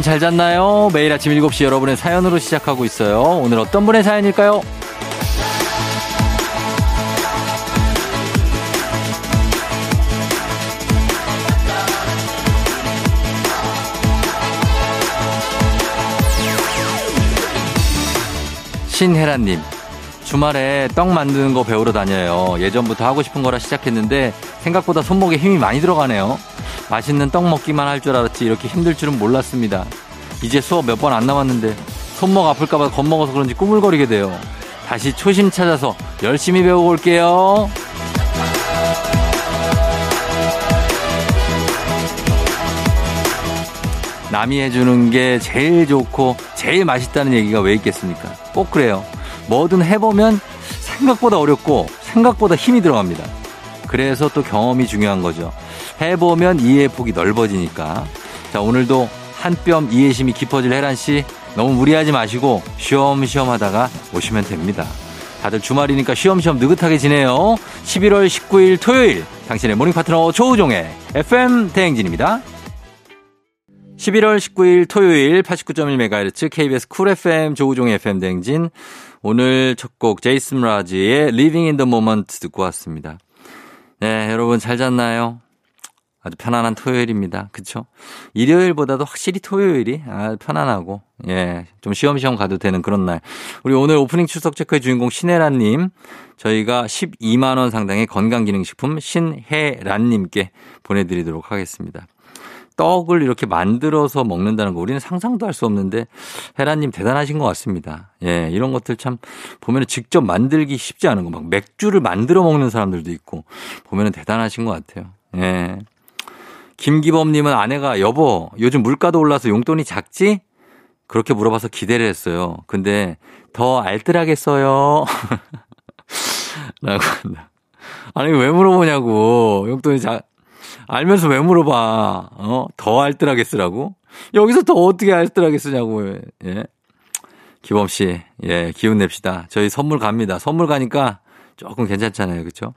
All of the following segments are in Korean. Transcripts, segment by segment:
여러분 잘 잤나요? 매일 아침 7시 여러분의 사연으로 시작하고 있어요. 오늘 어떤 분의 사연일까요? 신혜라님, 주말에 떡 만드는 거 배우러 다녀요. 예전부터 하고 싶은 거라 시작했는데 생각보다 손목에 힘이 많이 들어가네요. 맛있는 떡 먹기만 할 줄 알았지 이렇게 힘들 줄은 몰랐습니다. 이제 수업 몇 번 안 남았는데 손목 아플까봐 겁먹어서 그런지 꾸물거리게 돼요. 다시 초심 찾아서 열심히 배우고 올게요. 남이 해주는 게 제일 좋고 제일 맛있다는 얘기가 왜 있겠습니까? 꼭 그래요. 뭐든 해보면 생각보다 어렵고 생각보다 힘이 들어갑니다. 그래서 또 경험이 중요한 거죠. 해보면 이해의 폭이 넓어지니까. 자, 오늘도 한 뼘 이해심이 깊어질 혜란 씨 너무 무리하지 마시고 쉬엄쉬엄 하다가 오시면 됩니다. 다들 주말이니까 쉬엄쉬엄 느긋하게 지내요. 11월 19일 토요일 당신의 morning 파트너 조우종의 FM 대행진입니다. 11월 19일 토요일 89.1MHz KBS 쿨 FM 조우종의 FM 대행진 오늘 첫 곡 제이슨 라지의 Living in the Moment 듣고 왔습니다. 네, 여러분 잘 잤나요? 아주 편안한 토요일입니다. 그쵸? 일요일보다도 확실히 토요일이 아, 편안하고, 예, 좀 쉬엄쉬엄 가도 되는 그런 날. 우리 오늘 오프닝 출석 체크의 주인공 신혜란님, 저희가 12만원 상당의 건강기능식품 신혜란님께 보내드리도록 하겠습니다. 떡을 이렇게 만들어서 먹는다는 거 우리는 상상도 할 수 없는데 혜란님 대단하신 것 같습니다. 예, 이런 것들 참 보면 직접 만들기 쉽지 않은 거 막 맥주를 만들어 먹는 사람들도 있고 보면 대단하신 것 같아요. 예. 김기범님은 아내가 여보 요즘 물가도 올라서 용돈이 작지? 그렇게 물어봐서 기대를 했어요. 근데 더 알뜰하겠어요. 라고 한다. 아니 왜 물어보냐고 용돈이 작 알면서 왜 물어봐 어? 더 알뜰하게 쓰라고? 여기서 더 어떻게 알뜰하게 쓰냐고 예. 기범 씨, 예, 기운 냅시다. 저희 선물 갑니다. 선물 가니까 조금 괜찮잖아요. 그쵸?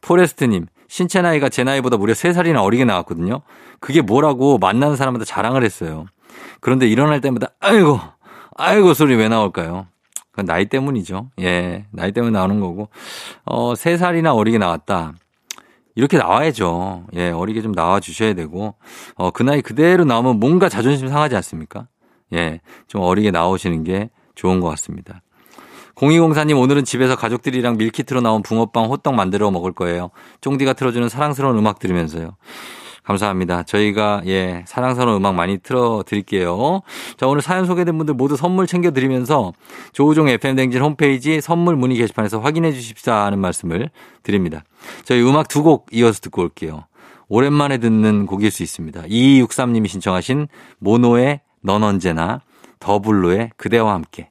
포레스트 님, 신체 나이가 제 나이보다 무려 3살이나 어리게 나왔거든요. 그게 뭐라고 만나는 사람한테 자랑을 했어요. 그런데 일어날 때마다 아이고 아이고 소리 왜 나올까요? 그건 나이 때문이죠. 예, 나이 때문에 나오는 거고. 어, 3살이나 어리게 나왔다. 이렇게 나와야죠. 예, 어리게 좀 나와 주셔야 되고, 어, 그 나이 그대로 나오면 뭔가 자존심 상하지 않습니까? 예, 좀 어리게 나오시는 게 좋은 것 같습니다. 0204님 오늘은 집에서 가족들이랑 밀키트로 나온 붕어빵 호떡 만들어 먹을 거예요. 쫑디가 틀어주는 사랑스러운 음악 들으면서요. 감사합니다. 저희가 예 사랑스러운 음악 많이 틀어 드릴게요. 자 오늘 사연 소개된 분들 모두 선물 챙겨 드리면서 조우종 FM 댕진 홈페이지 선물 문의 게시판에서 확인해 주십사 하는 말씀을 드립니다. 저희 음악 두 곡 이어서 듣고 올게요. 오랜만에 듣는 곡일 수 있습니다. 2263님이 신청하신 모노의 넌 언제나 더 블루의 그대와 함께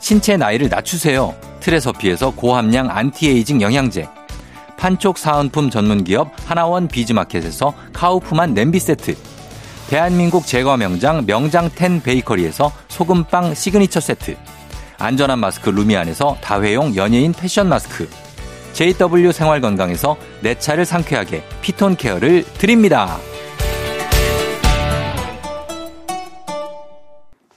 신체 나이를 낮추세요. 트레서피에서 고함량 안티에이징 영양제, 판촉 사은품 전문기업 하나원 비즈마켓에서 카우프만 냄비 세트 대한민국 제과 명장 명장텐 베이커리에서 소금빵 시그니처 세트 안전한 마스크 루미안에서 다회용 연예인 패션 마스크 JW 생활건강에서 내 차를 상쾌하게 피톤 케어를 드립니다.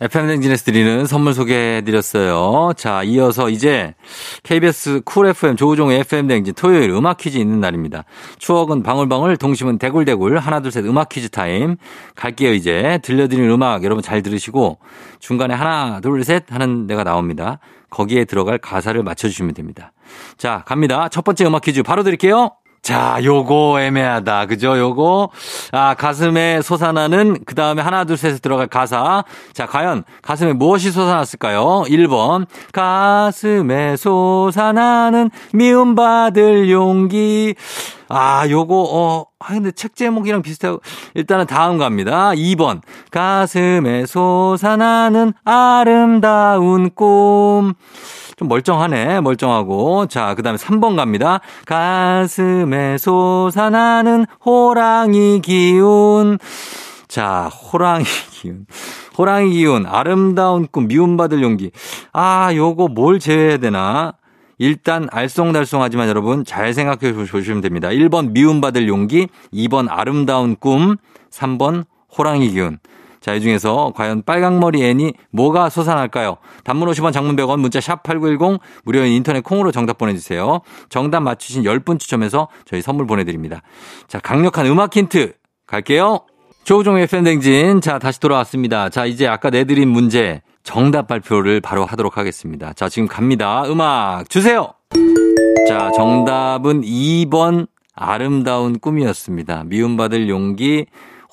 FM댕진에서 드리는 선물 소개해드렸어요. 자, 이어서 이제 KBS 쿨 FM 조우종의 FM댕진 토요일 음악 퀴즈 있는 날입니다. 추억은 방울방울, 동심은 대굴대굴, 하나, 둘, 셋 음악 퀴즈 타임. 갈게요, 이제. 들려드리는 음악 여러분 잘 들으시고 중간에 하나, 둘, 셋 하는 데가 나옵니다. 거기에 들어갈 가사를 맞춰주시면 됩니다. 자, 갑니다. 첫 번째 음악 퀴즈 바로 드릴게요. 자, 요거 애매하다. 그죠? 요거. 아, 가슴에 솟아나는, 그 다음에 하나, 둘, 셋에 들어갈 가사. 자, 과연 가슴에 무엇이 솟아났을까요? 1번. 가슴에 솟아나는 미움받을 용기. 아, 요거, 어, 아, 근데 책 제목이랑 비슷하고, 일단은 다음 갑니다. 2번. 가슴에 솟아나는 아름다운 꿈. 좀 멀쩡하네. 멀쩡하고. 자, 그 다음에 3번 갑니다. 가슴에 솟아나는 호랑이 기운. 자, 호랑이 기운. 호랑이 기운. 아름다운 꿈. 미움받을 용기. 아, 요거 뭘 제외해야 되나? 일단 알쏭달쏭하지만 여러분 잘 생각해 보시면 됩니다. 1번 미움받을 용기, 2번 아름다운 꿈, 3번 호랑이 기운. 자, 이 중에서 과연 빨강머리 애니 뭐가 솟아날까요? 단문 50원 장문 100원 문자 샵 8910 무료인 인터넷 콩으로 정답 보내주세요. 정답 맞추신 10분 추첨해서 저희 선물 보내드립니다. 자, 강력한 음악 힌트 갈게요. 조우종의 팬댕진. 자, 다시 돌아왔습니다. 자, 이제 아까 내드린 문제 정답 발표를 바로 하도록 하겠습니다. 자, 지금 갑니다. 음악 주세요! 자, 정답은 2번 아름다운 꿈이었습니다. 미움받을 용기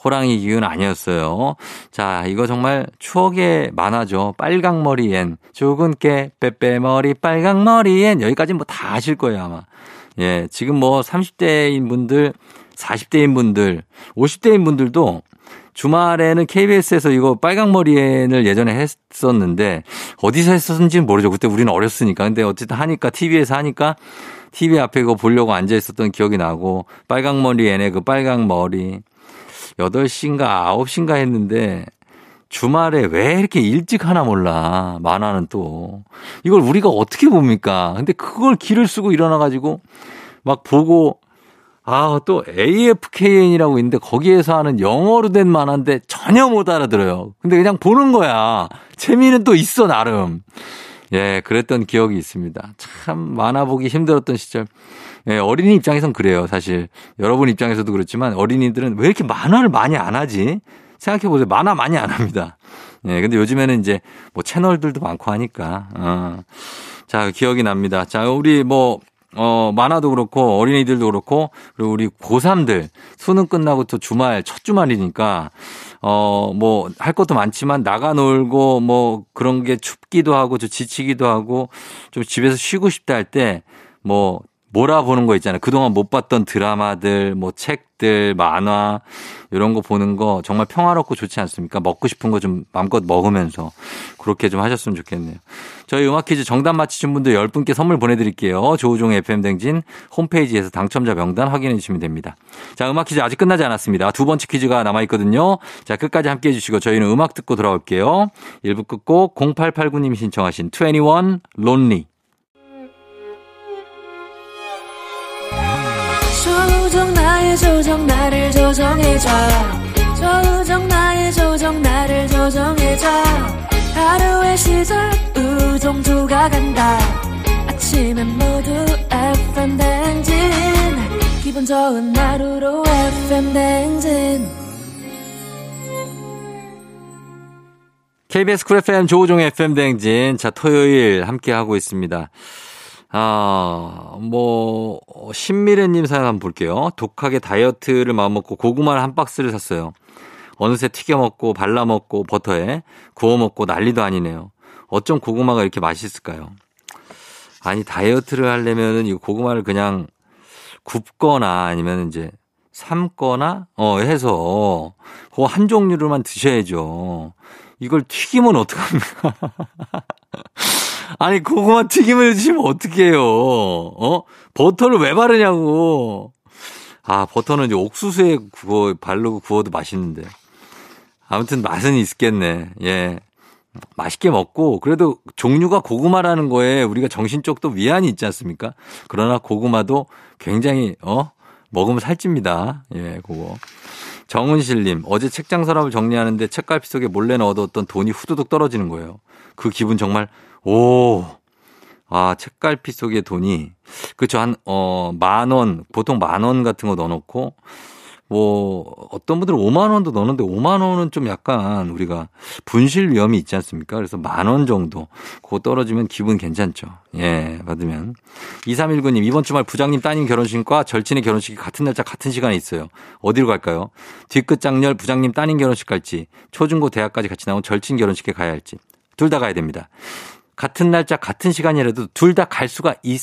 호랑이 기운 아니었어요. 자, 이거 정말 추억의 만화죠. 빨강머리엔, 죽은 깨, 빼빼머리, 빨강머리엔. 여기까지 뭐 다 아실 거예요, 아마. 예, 지금 뭐 30대인 분들, 40대인 분들, 50대인 분들도 주말에는 KBS에서 이거 빨강머리엔을 예전에 했었는데 어디서 했었는지는 모르죠. 그때 우리는 어렸으니까. 근데 어쨌든 하니까 TV에서 하니까 TV 앞에 이거 보려고 앉아 있었던 기억이 나고 빨강머리엔의 그 빨강머리 8시인가 9시인가 했는데 주말에 왜 이렇게 일찍 하나 몰라. 만화는 또. 이걸 우리가 어떻게 봅니까? 근데 그걸 길을 쓰고 일어나가지고 막 보고 아, 또 AFKN이라고 있는데 거기에서 하는 영어로 된 만화인데 전혀 못 알아들어요. 근데 그냥 보는 거야. 재미는 또 있어, 나름. 예, 그랬던 기억이 있습니다. 참 만화 보기 힘들었던 시절. 예, 어린이 입장에선 그래요, 사실. 여러분 입장에서도 그렇지만 어린이들은 왜 이렇게 만화를 많이 안 하지? 생각해 보세요. 만화 많이 안 합니다. 예, 근데 요즘에는 이제 뭐 채널들도 많고 하니까. 어. 자, 기억이 납니다. 자, 우리 뭐, 어, 만화도 그렇고 어린이들도 그렇고 그리고 우리 고3들 수능 끝나고 또 주말, 첫 주말이니까 어, 뭐, 할 것도 많지만 나가 놀고 뭐 그런 게 춥기도 하고 좀 지치기도 하고 좀 집에서 쉬고 싶다 할 때 뭐 몰아보는 거 있잖아요. 그동안 못 봤던 드라마들, 뭐 책들, 만화, 이런 거 보는 거 정말 평화롭고 좋지 않습니까? 먹고 싶은 거 좀 마음껏 먹으면서 그렇게 좀 하셨으면 좋겠네요. 저희 음악 퀴즈 정답 맞히신 분들 10분께 선물 보내드릴게요. 조우종의 FM댕진 홈페이지에서 당첨자 명단 확인해 주시면 됩니다. 자, 음악 퀴즈 아직 끝나지 않았습니다. 두 번째 퀴즈가 남아있거든요. 자, 끝까지 함께 해주시고 저희는 음악 듣고 돌아올게요. 1부 끝곡 0889님 신청하신 21 Lonely. 조정 나의 조정 나를 조정해줘. 조정 나의 조정 나를 조정해줘. 하루의 시절 우정조가 간다. 아침엔 모두 FM 댕진. 기분 좋은 하루로 FM 댕진. KBS 쿨 FM 조우종의 FM 댕진. 자 토요일 함께 하고 있습니다. 아, 뭐, 신미래님 사연 한번 볼게요. 독하게 다이어트를 마음먹고 고구마를 한 박스를 샀어요. 어느새 튀겨 먹고 발라 먹고 버터에 구워 먹고 난리도 아니네요. 어쩜 고구마가 이렇게 맛있을까요? 아니, 다이어트를 하려면은 이 고구마를 그냥 굽거나 아니면 이제 삶거나, 어, 해서 그 한 종류로만 드셔야죠. 이걸 튀기면 어떡합니까? 아니, 고구마 튀김을 드시면 어떡해요. 어? 버터를 왜 바르냐고. 아, 버터는 이제 옥수수에 구워, 바르고 구워도 맛있는데. 아무튼 맛은 있겠네. 예. 맛있게 먹고 그래도 종류가 고구마라는 거에 우리가 정신적도 위안이 있지 않습니까? 그러나 고구마도 굉장히 어 먹으면 살찝니다. 예, 그거. 정은실님 어제 책장 서랍을 정리하는데 책갈피 속에 몰래 넣어뒀던 돈이 후두둑 떨어지는 거예요. 그 기분 정말 오. 아, 책갈피 속에 돈이 그쵸 한 어 만 원, 보통 만 원 같은 거 넣어놓고 뭐 어떤 분들은 5만 원도 넣는데 5만 원은 좀 약간 우리가 분실 위험이 있지 않습니까? 그래서 만 원 정도 그거 떨어지면 기분 괜찮죠. 예, 받으면. 2319님 이번 주말 부장님 따님 결혼식과 절친의 결혼식이 같은 날짜 같은 시간에 있어요. 어디로 갈까요? 뒤끝 장렬 부장님 따님 결혼식 갈지 초중고 대학까지 같이 나온 절친 결혼식에 가야 할지 둘 다 가야 됩니다. 같은 날짜 같은 시간이라도 둘 다 갈 수가 있,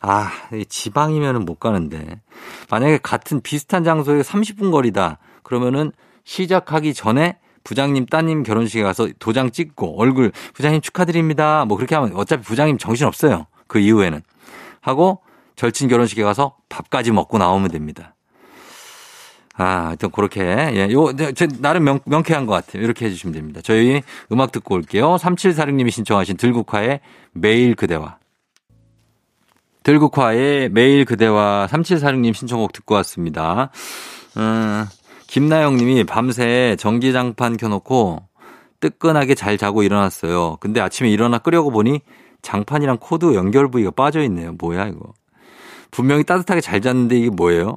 아, 지방이면은 못 가는데. 만약에 같은 비슷한 장소에 30분 거리다. 그러면은 시작하기 전에 부장님 따님 결혼식에 가서 도장 찍고 얼굴 부장님 축하드립니다. 뭐 그렇게 하면 어차피 부장님 정신 없어요. 그 이후에는. 하고 절친 결혼식에 가서 밥까지 먹고 나오면 됩니다. 아, 하여튼 그렇게, 예, 요, 제, 나름 명, 명쾌한 것 같아요. 이렇게 해주시면 됩니다. 저희 음악 듣고 올게요. 3746님이 신청하신 들국화의 매일 그대와. 들국화의 매일 그대와 3746님 신청곡 듣고 왔습니다. 음, 김나영 님이 밤새 전기장판 켜놓고 뜨끈하게 잘 자고 일어났어요. 근데 아침에 일어나 끄려고 보니 장판이랑 코드 연결 부위가 빠져 있네요. 뭐야, 이거. 분명히 따뜻하게 잘 잤는데 이게 뭐예요?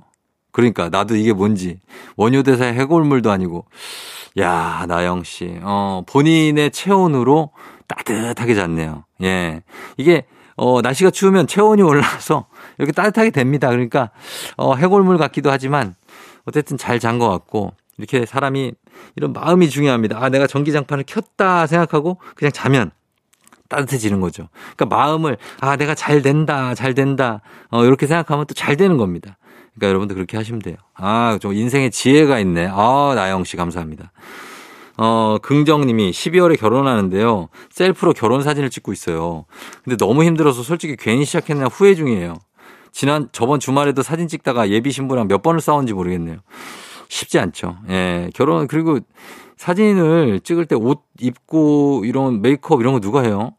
그러니까 나도 이게 뭔지 원효대사의 해골물도 아니고 야 나영 씨, 어 본인의 체온으로 따뜻하게 잤네요. 예, 이게 어 날씨가 추우면 체온이 올라서 이렇게 따뜻하게 됩니다. 그러니까 어 해골물 같기도 하지만 어쨌든 잘 잔 것 같고 이렇게 사람이 이런 마음이 중요합니다. 아 내가 전기장판을 켰다 생각하고 그냥 자면 따뜻해지는 거죠. 그러니까 마음을 아 내가 잘 된다, 잘 된다, 어 이렇게 생각하면 또 잘 되는 겁니다. 그러니까 여러분들 그렇게 하시면 돼요. 아, 좀 인생에 지혜가 있네. 아, 나영 씨 감사합니다. 어, 긍정님이 12월에 결혼하는데요. 셀프로 결혼 사진을 찍고 있어요. 근데 너무 힘들어서 솔직히 괜히 시작했나 후회 중이에요. 지난 저번 주말에도 사진 찍다가 예비 신부랑 몇 번을 싸웠는지 모르겠네요. 쉽지 않죠. 예, 결혼 그리고 사진을 찍을 때 옷 입고 이런 메이크업 이런 거 누가 해요?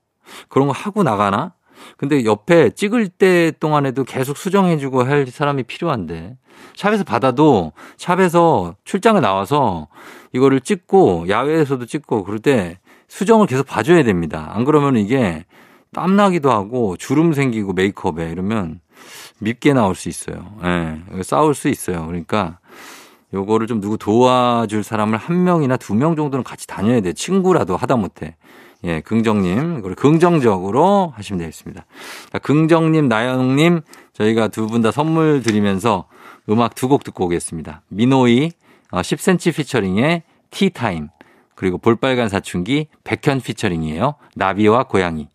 그런 거 하고 나가나? 근데 옆에 찍을 때 동안에도 계속 수정해주고 할 사람이 필요한데 샵에서 받아도 샵에서 출장을 나와서 이거를 찍고 야외에서도 찍고 그럴 때 수정을 계속 봐줘야 됩니다. 안 그러면 이게 땀나기도 하고 주름 생기고 메이크업에 이러면 밉게 나올 수 있어요. 예. 네, 싸울 수 있어요. 그러니까 요거를 좀 누구 도와줄 사람을 한 명이나 두 명 정도는 같이 다녀야 돼. 친구라도 하다 못해. 예, 긍정님, 그리고 긍정적으로 하시면 되겠습니다. 자, 긍정님, 나영님, 저희가 두 분 다 선물 드리면서 음악 두 곡 듣고 오겠습니다. 미노이 10cm 어, featuring의 티타임, 그리고 볼빨간 사춘기 백현 featuring이에요. 나비와 고양이.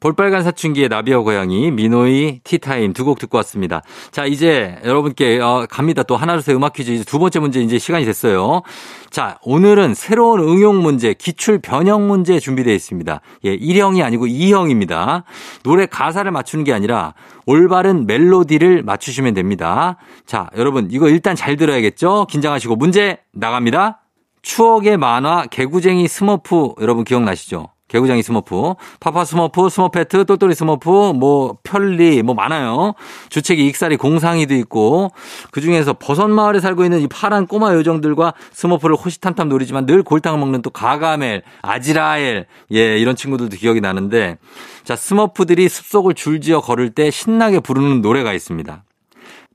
볼빨간 사춘기의 나비와 고양이, 미노이, 티타임 두 곡 듣고 왔습니다. 자, 이제 여러분께 어, 갑니다. 또 하나, 둘, 음악 퀴즈. 이제 두 번째 문제 이제 시간이 됐어요. 자, 오늘은 새로운 응용 문제, 기출 변형 문제 준비되어 있습니다. 예, 1형이 아니고 2형입니다. 노래 가사를 맞추는 게 아니라 올바른 멜로디를 맞추시면 됩니다. 자, 여러분, 이거 일단 잘 들어야겠죠? 긴장하시고 문제 나갑니다. 추억의 만화 개구쟁이 스머프 여러분 기억나시죠? 개구장이 스머프, 파파 스머프, 스머페트, 똘똘이 스머프, 뭐 편리 뭐 많아요. 주책이 익살이 공상이도 있고 그 중에서 버섯마을에 살고 있는 이 파란 꼬마 요정들과 스머프를 호시탐탐 노리지만 늘 골탕을 먹는 또 가가멜, 아지라엘 예 이런 친구들도 기억이 나는데 자 스머프들이 숲속을 줄지어 걸을 때 신나게 부르는 노래가 있습니다.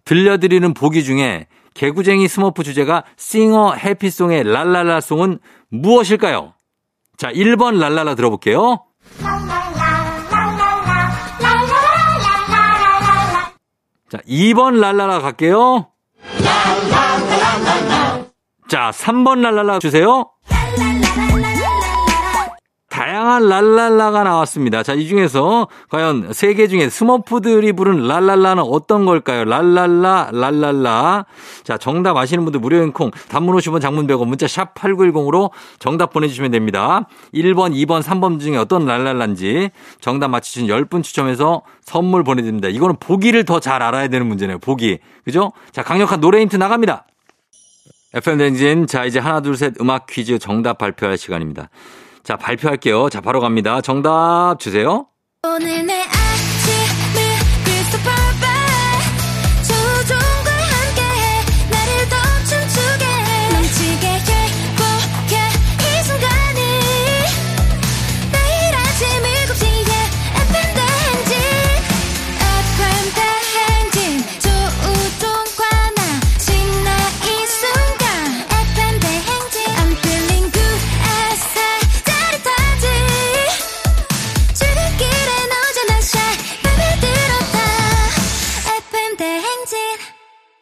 들려드리는 보기 중에 개구쟁이 스머프 주제가 sing a happy song의 랄랄라송은 무엇일까요? 자, 1번 랄랄라 들어볼게요. 자, 2번 랄랄라 갈게요. 자, 3번 랄랄라 주세요. 다양한 랄랄라 랄랄라가 나왔습니다. 자, 이 중에서 과연 세 개 중에 스머프들이 부른 랄랄라는 어떤 걸까요? 랄랄라 랄랄라. 자, 정답 아시는 분들 무료인 콩 단문 50원 장문 100원 문자 샵 8910으로 정답 보내주시면 됩니다. 1번, 2번, 3번 중에 어떤 랄랄라인지 정답 맞히신 10분 추첨해서 선물 보내드립니다. 이거는 보기를 더 잘 알아야 되는 문제네요. 보기. 그죠? 자, 강력한 노래 힌트 나갑니다. FM 댕진. 자, 이제 하나, 둘, 셋 음악 퀴즈 정답 발표할 시간입니다. 자, 발표할게요. 자, 바로 갑니다. 정답 주세요. 오늘 내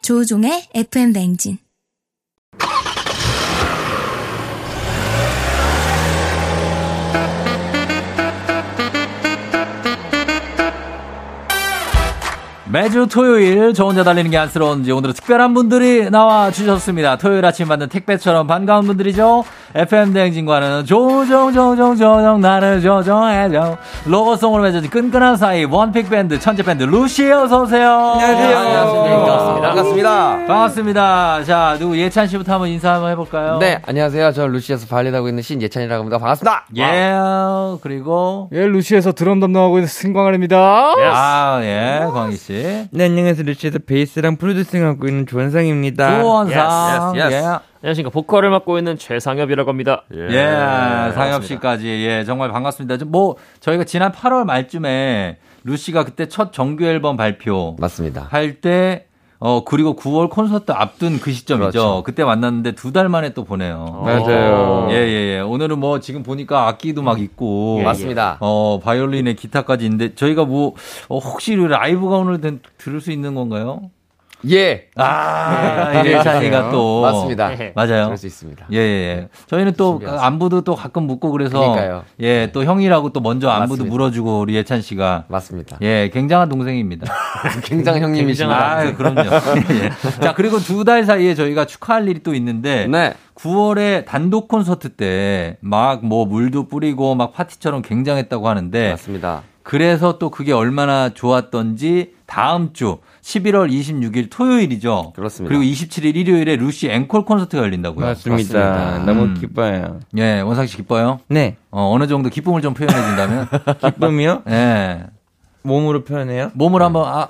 조종의 FM 대행진 매주 토요일 저 혼자 달리는 게 안쓰러운지 오늘은 특별한 분들이 나와 주셨습니다. 토요일 아침 받는 택배처럼 반가운 분들이죠. FM 대행진과는 조정조정조정 나를 조정해줘. 로고송으로 맺어진 끈끈한 사이 원픽 밴드 천재 밴드 루시 어서 오세요. 안녕하세요. 안녕하십니까. 반갑습니다. 반갑습니다. 자 누구 예찬 씨부터 한번 인사 한번 해볼까요? 네, 안녕하세요. 저 루시에서 발리하고 있는 신예찬이라고 합니다. 반갑습니다. 예 그리고 예, 루시에서 드럼 담당하고 있는 승광아입니다. 아예 광희 씨. 네, 안녕하세요. 루시에서 베이스랑 프로듀싱하고 있는 조원상입니다. 조원상 Yes, yes, yes. 예. 안녕하십니까. 보컬을 맡고 있는 최상엽이라고 합니다. 예, 상엽 씨까지 예 정말 반갑습니다. 좀뭐 저희가 지난 8월 말쯤에 루시가 그때 첫 정규 앨범 발표 맞습니다. 할 때 어 그리고 9월 콘서트 앞둔 그 시점이죠. 그렇죠. 그때 만났는데 두 달 만에 또 보네요. 맞아요. 예, 예, 예. 오늘은 뭐 지금 보니까 악기도 막 있고 맞습니다. 어 바이올린에 기타까지 있는데 저희가 뭐 어, 혹시 라이브가 오늘 된- 들을 수 있는 건가요? 예. 아, 예 찬이가 또 맞습니다. 맞아요. 그럴 수 있습니다. 예, 예. 저희는 또 준비하세요. 안부도 또 가끔 묻고 그래서 그러니까요. 예, 또 형이라고 또 먼저 안부도 맞습니다. 물어주고 우리 예찬 씨가 맞습니다. 예, 굉장한 동생입니다. 굉장히 형님이십니다. 아, 그럼요. 예. 자, 그리고 두 달 사이에 저희가 축하할 일이 또 있는데 네. 9월에 단독 콘서트 때 막 뭐 물도 뿌리고 막 파티처럼 굉장했다고 하는데 맞습니다. 그래서 또 그게 얼마나 좋았던지 다음 주 11월 26일 토요일이죠. 그렇습니다. 그리고 27일 일요일에 루시 앵콜 콘서트가 열린다고요. 맞습니다. 맞습니다. 너무 음. 기뻐요. 예, 원상 씨 기뻐요? 네. 어, 어느 정도 기쁨을 좀 표현해 준다면? 기쁨이요? 예. 몸으로 표현해요? 몸을 한번 아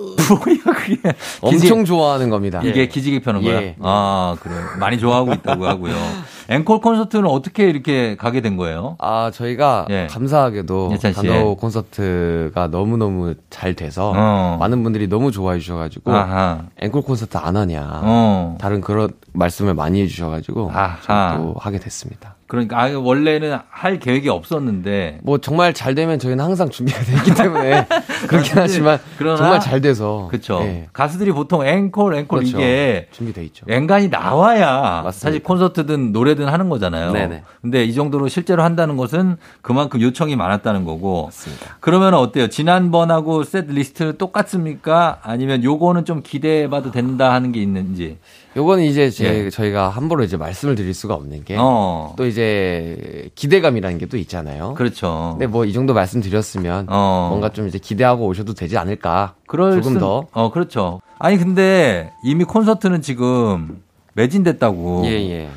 뭐야 그게 엄청 좋아하는 겁니다. 이게 기지개 펴는 거야? 예. 아, 그래요. 많이 좋아하고 있다고 하고요. 앵콜 콘서트는 어떻게 이렇게 가게 된 거예요? 아, 저희가 예. 감사하게도. 단독 콘서트가 너무 너무 잘 돼서 어. 많은 분들이 너무 좋아해 주셔가지고 아하. 앵콜 콘서트 안 하냐. 어. 다른 그런 말씀을 많이 해주셔가지고. 저도 하게 됐습니다. 그러니까 아, 원래는 할 계획이 없었는데 뭐 정말 잘 되면 저희는 항상 준비가 돼 있기 때문에 그렇긴 하지만 그러나 정말 잘 돼서 그렇죠. 예, 가수들이 보통 앵콜 앵콜 그렇죠. 이게 준비돼 있죠. 앵간이 나와야 맞습니다. 사실 콘서트든 노래든 하는 거잖아요. 네네. 근데 이 정도로 실제로 한다는 것은 그만큼 요청이 많았다는 거고. 맞습니다. 그러면 어때요? 지난번하고 셋 리스트 똑같습니까? 아니면 요거는 좀 기대해봐도 된다 하는 게 있는지. 요거는 이제 제, 예. 저희가 함부로 이제 말씀을 드릴 수가 없는 게또 어. 이제 기대감이라는 게 또 있잖아요. 그렇죠. 근데 뭐 이 정도 말씀드렸으면 어. 뭔가 좀 이제 기대하고 오셔도 되지 않을까. 그럴 조금 순- 더. 어, 그렇죠. 아니, 근데 이미 콘서트는 지금 매진됐다고. 예, 예.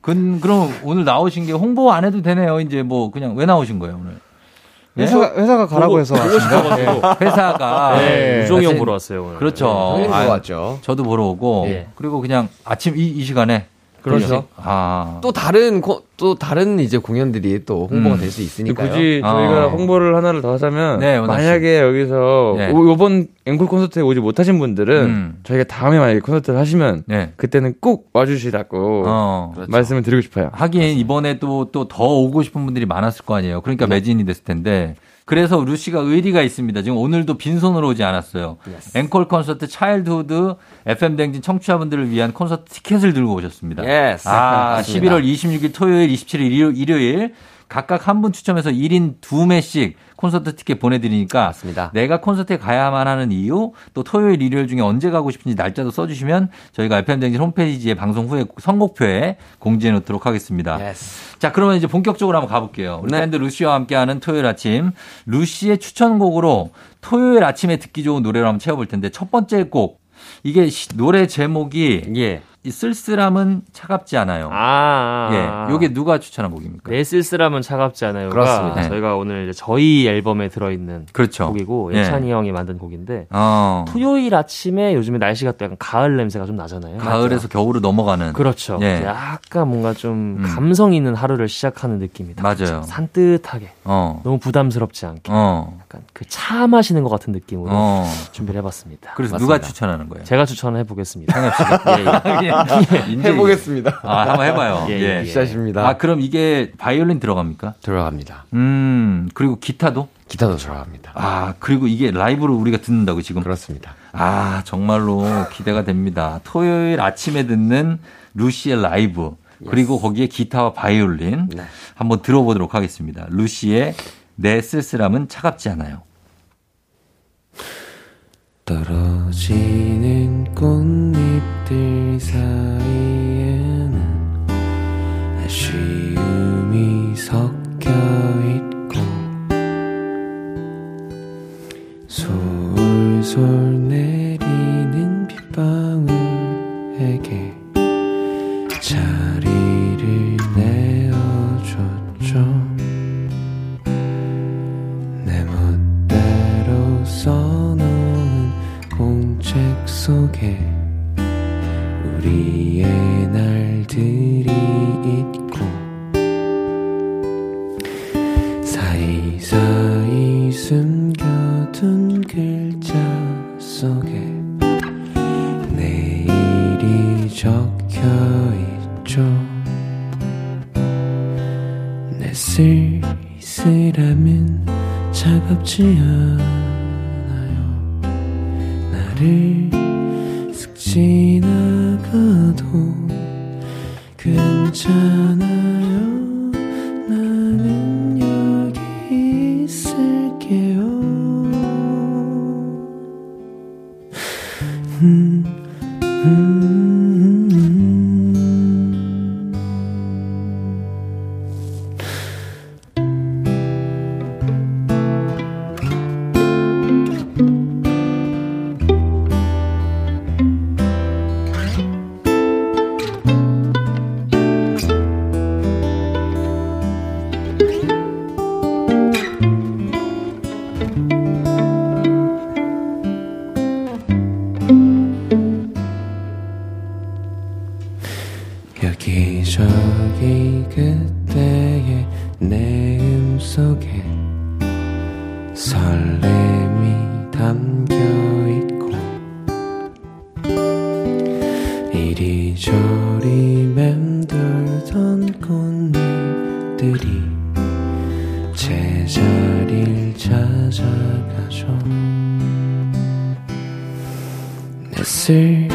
그, 그럼 오늘 나오신 게 홍보 안 해도 되네요. 이제 뭐 그냥 왜 나오신 거예요, 오늘? 예? 회사가, 회사가 가라고 해서. 보고 싶어가지고. 회사가. 네. 우종이 형 보러 왔어요, 오늘. 그렇죠. 아유, 보러 왔죠. 저도 보러 오고. 예. 그리고 그냥 아침 이, 이 시간에. 그렇죠. 아. 또 다른 코- 또 다른 이제 공연들이 또 홍보가 음. 될수 있으니까요. 굳이 어. 저희가 홍보를 하나를 더 하자면 네. 만약에 여기서 네. 오- 요번 앵콜 콘서트에 오지 못하신 분들은 음. 저희가 다음에 만약에 콘서트를 하시면 네. 그때는 꼭 와주시라고 어. 그렇죠. 말씀을 드리고 싶어요. 하긴 이번에 또 또 더 오고 싶은 분들이 많았을 거 아니에요. 그러니까 네. 매진이 됐을 텐데. 그래서 루시가 의리가 있습니다. 지금 오늘도 빈손으로 오지 않았어요. 앵콜 콘서트 Childhood FM 댕진 청취자분들을 위한 콘서트 티켓을 들고 오셨습니다. yes. 아, 맞습니다. 11월 26일 토요일, 27일 일요- 일요일 각각 한 분 추첨해서 1인 2매씩 콘서트 티켓 보내드리니까 맞습니다. 내가 콘서트에 가야만 하는 이유 또 토요일 일요일 중에 언제 가고 싶은지 날짜도 써주시면 저희가 FM댕진 홈페이지에 방송 후에 선곡표에 공지해 놓도록 하겠습니다. yes. 자, 그러면 이제 본격적으로 한번 가볼게요. 우리 네. 밴드 루시와 함께하는 토요일 아침. 루시의 추천곡으로 토요일 아침에 듣기 좋은 노래로 한번 채워볼 텐데 첫 번째 곡. 이게 시- 노래 제목이 예. 이 쓸쓸함은 차갑지 않아요. 아, 아, 예. 요게 누가 추천한 곡입니까? 내 쓸쓸함은 차갑지 않아요. 그렇습니다. 네. 저희가 오늘 이제 저희 앨범에 들어있는 그렇죠. 곡이고 예. 예찬이 형이 만든 곡인데 어. 토요일 아침에 요즘에 날씨가 또 약간 가을 냄새가 좀 나잖아요. 가을에서 겨울로 넘어가는. 그렇죠. 예. 약간 뭔가 좀 음. 감성 있는 하루를 시작하는 느낌이다. 맞아요. 산뜻하게 어. 너무 부담스럽지 않게 어. 약간 그 차 마시는 것 같은 느낌으로 어. 준비를 해봤습니다. 그래서 맞습니다. 누가 추천하는 거예요? 제가 추천해 보겠습니다. 상엽 씨가. 예, 예. 해보겠습니다. 아, 한번 해봐요. 예, 예. 예, 예. 시작입니다. 아, 그럼 이게 바이올린 들어갑니까? 들어갑니다. 음, 그리고 기타도? 기타도 들어갑니다. 아, 그리고 이게 라이브로 우리가 듣는다고 지금? 그렇습니다. 아, 정말로 기대가 됩니다. 토요일 아침에 듣는 루시의 라이브. 그리고 거기에 기타와 바이올린. 네. 한번 들어보도록 하겠습니다. 루시의 내 쓸쓸함은 차갑지 않아요. 떨어지는 꽃잎들 사이에는 아쉬움이 섞여 있고 솔솔 내리는 빗방울 이리저리 맴돌던 꽃잎들이 제자리를 찾아가죠. 내쓸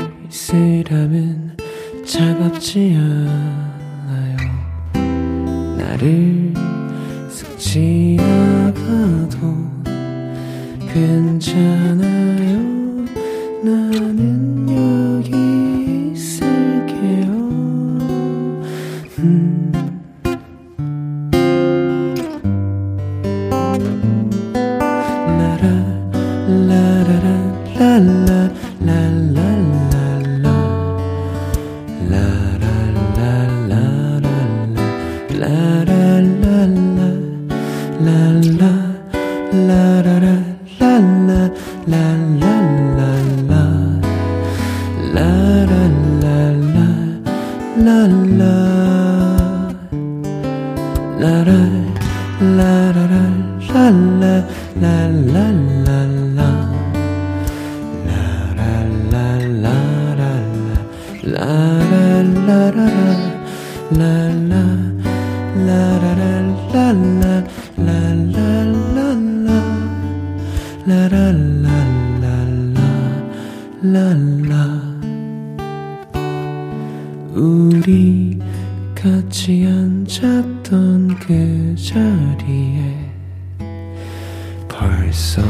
벌써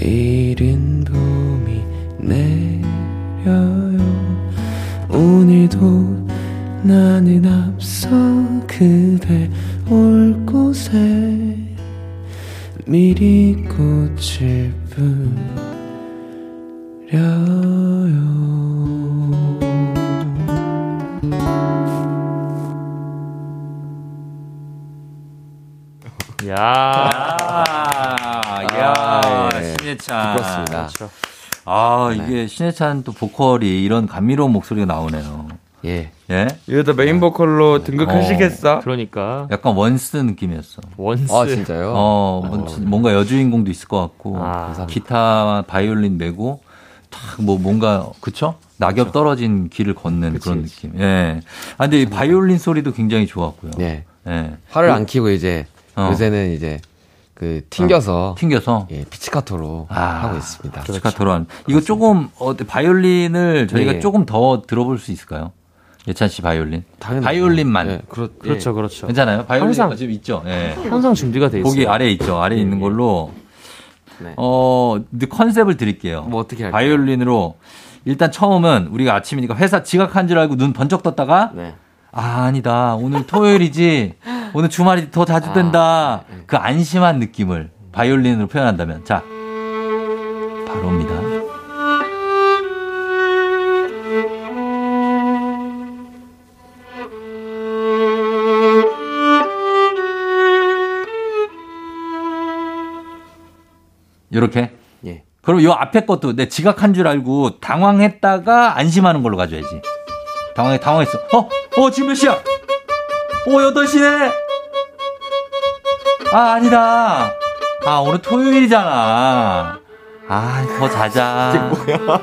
이른 봄이 내려요 오늘도 나는 앞서 그대 올 곳에 미리 꽃을 뿌려요 야. 아, 야, 아, 예. 신예찬. 그렇습니다. 아, 이게 신예찬 또 보컬이 이런 감미로운 목소리가 나오네요. 예. 예? 이러다 메인 보컬로 등극하시겠어? 그러니까 약간 Once 느낌이었어. Once. 아, 진짜요? 어, 뭔- 뭔가 여주인공도 있을 것 같고, 아, 기타, 바이올린 메고, 탁, 뭐, 뭔가, 그쵸? 낙엽 떨어진 길을 걷는 그런 느낌. 예. 아, 근데 이 바이올린 소리도 굉장히 좋았고요. 예. 예. 활을 안 키고 이제 어. 요새는 이제 그 튕겨서 튕겨서. 예, 피치카토로 아, 하고 있습니다. 피치카토로 이거 조금, 어, 바이올린을 저희가 예. 조금 더 들어볼 수 있을까요? 예찬 씨 바이올린. 당연히 바이올린만. 예, 그렇, 그렇죠, 그렇죠. 괜찮아요? 바이올린 항상- 지금 있죠? 예. 항상 준비가 돼 있어요. 거기 아래에 있죠. 아래에 있는 걸로. 네. 어, 근데 컨셉을 드릴게요. 뭐 어떻게 할까요? 바이올린으로 일단 처음은 우리가 아침이니까 회사 지각한 줄 알고 눈 번쩍 떴다가 네. 아, 아니다. 오늘 토요일이지. 오늘 주말이 더 자주 된다. 그 안심한 느낌을 바이올린으로 표현한다면. 자. 바로입니다. 요렇게. 예. 그럼 요 앞에 것도 내 지각한 줄 알고 당황했다가 안심하는 걸로 가져야지. 당황해, 당황했어. 어, 어, 지금 몇 시야? 어, 8시네? 아, 아니다. 아, 오늘 토요일이잖아. 아, 더 자자. 이게 뭐야?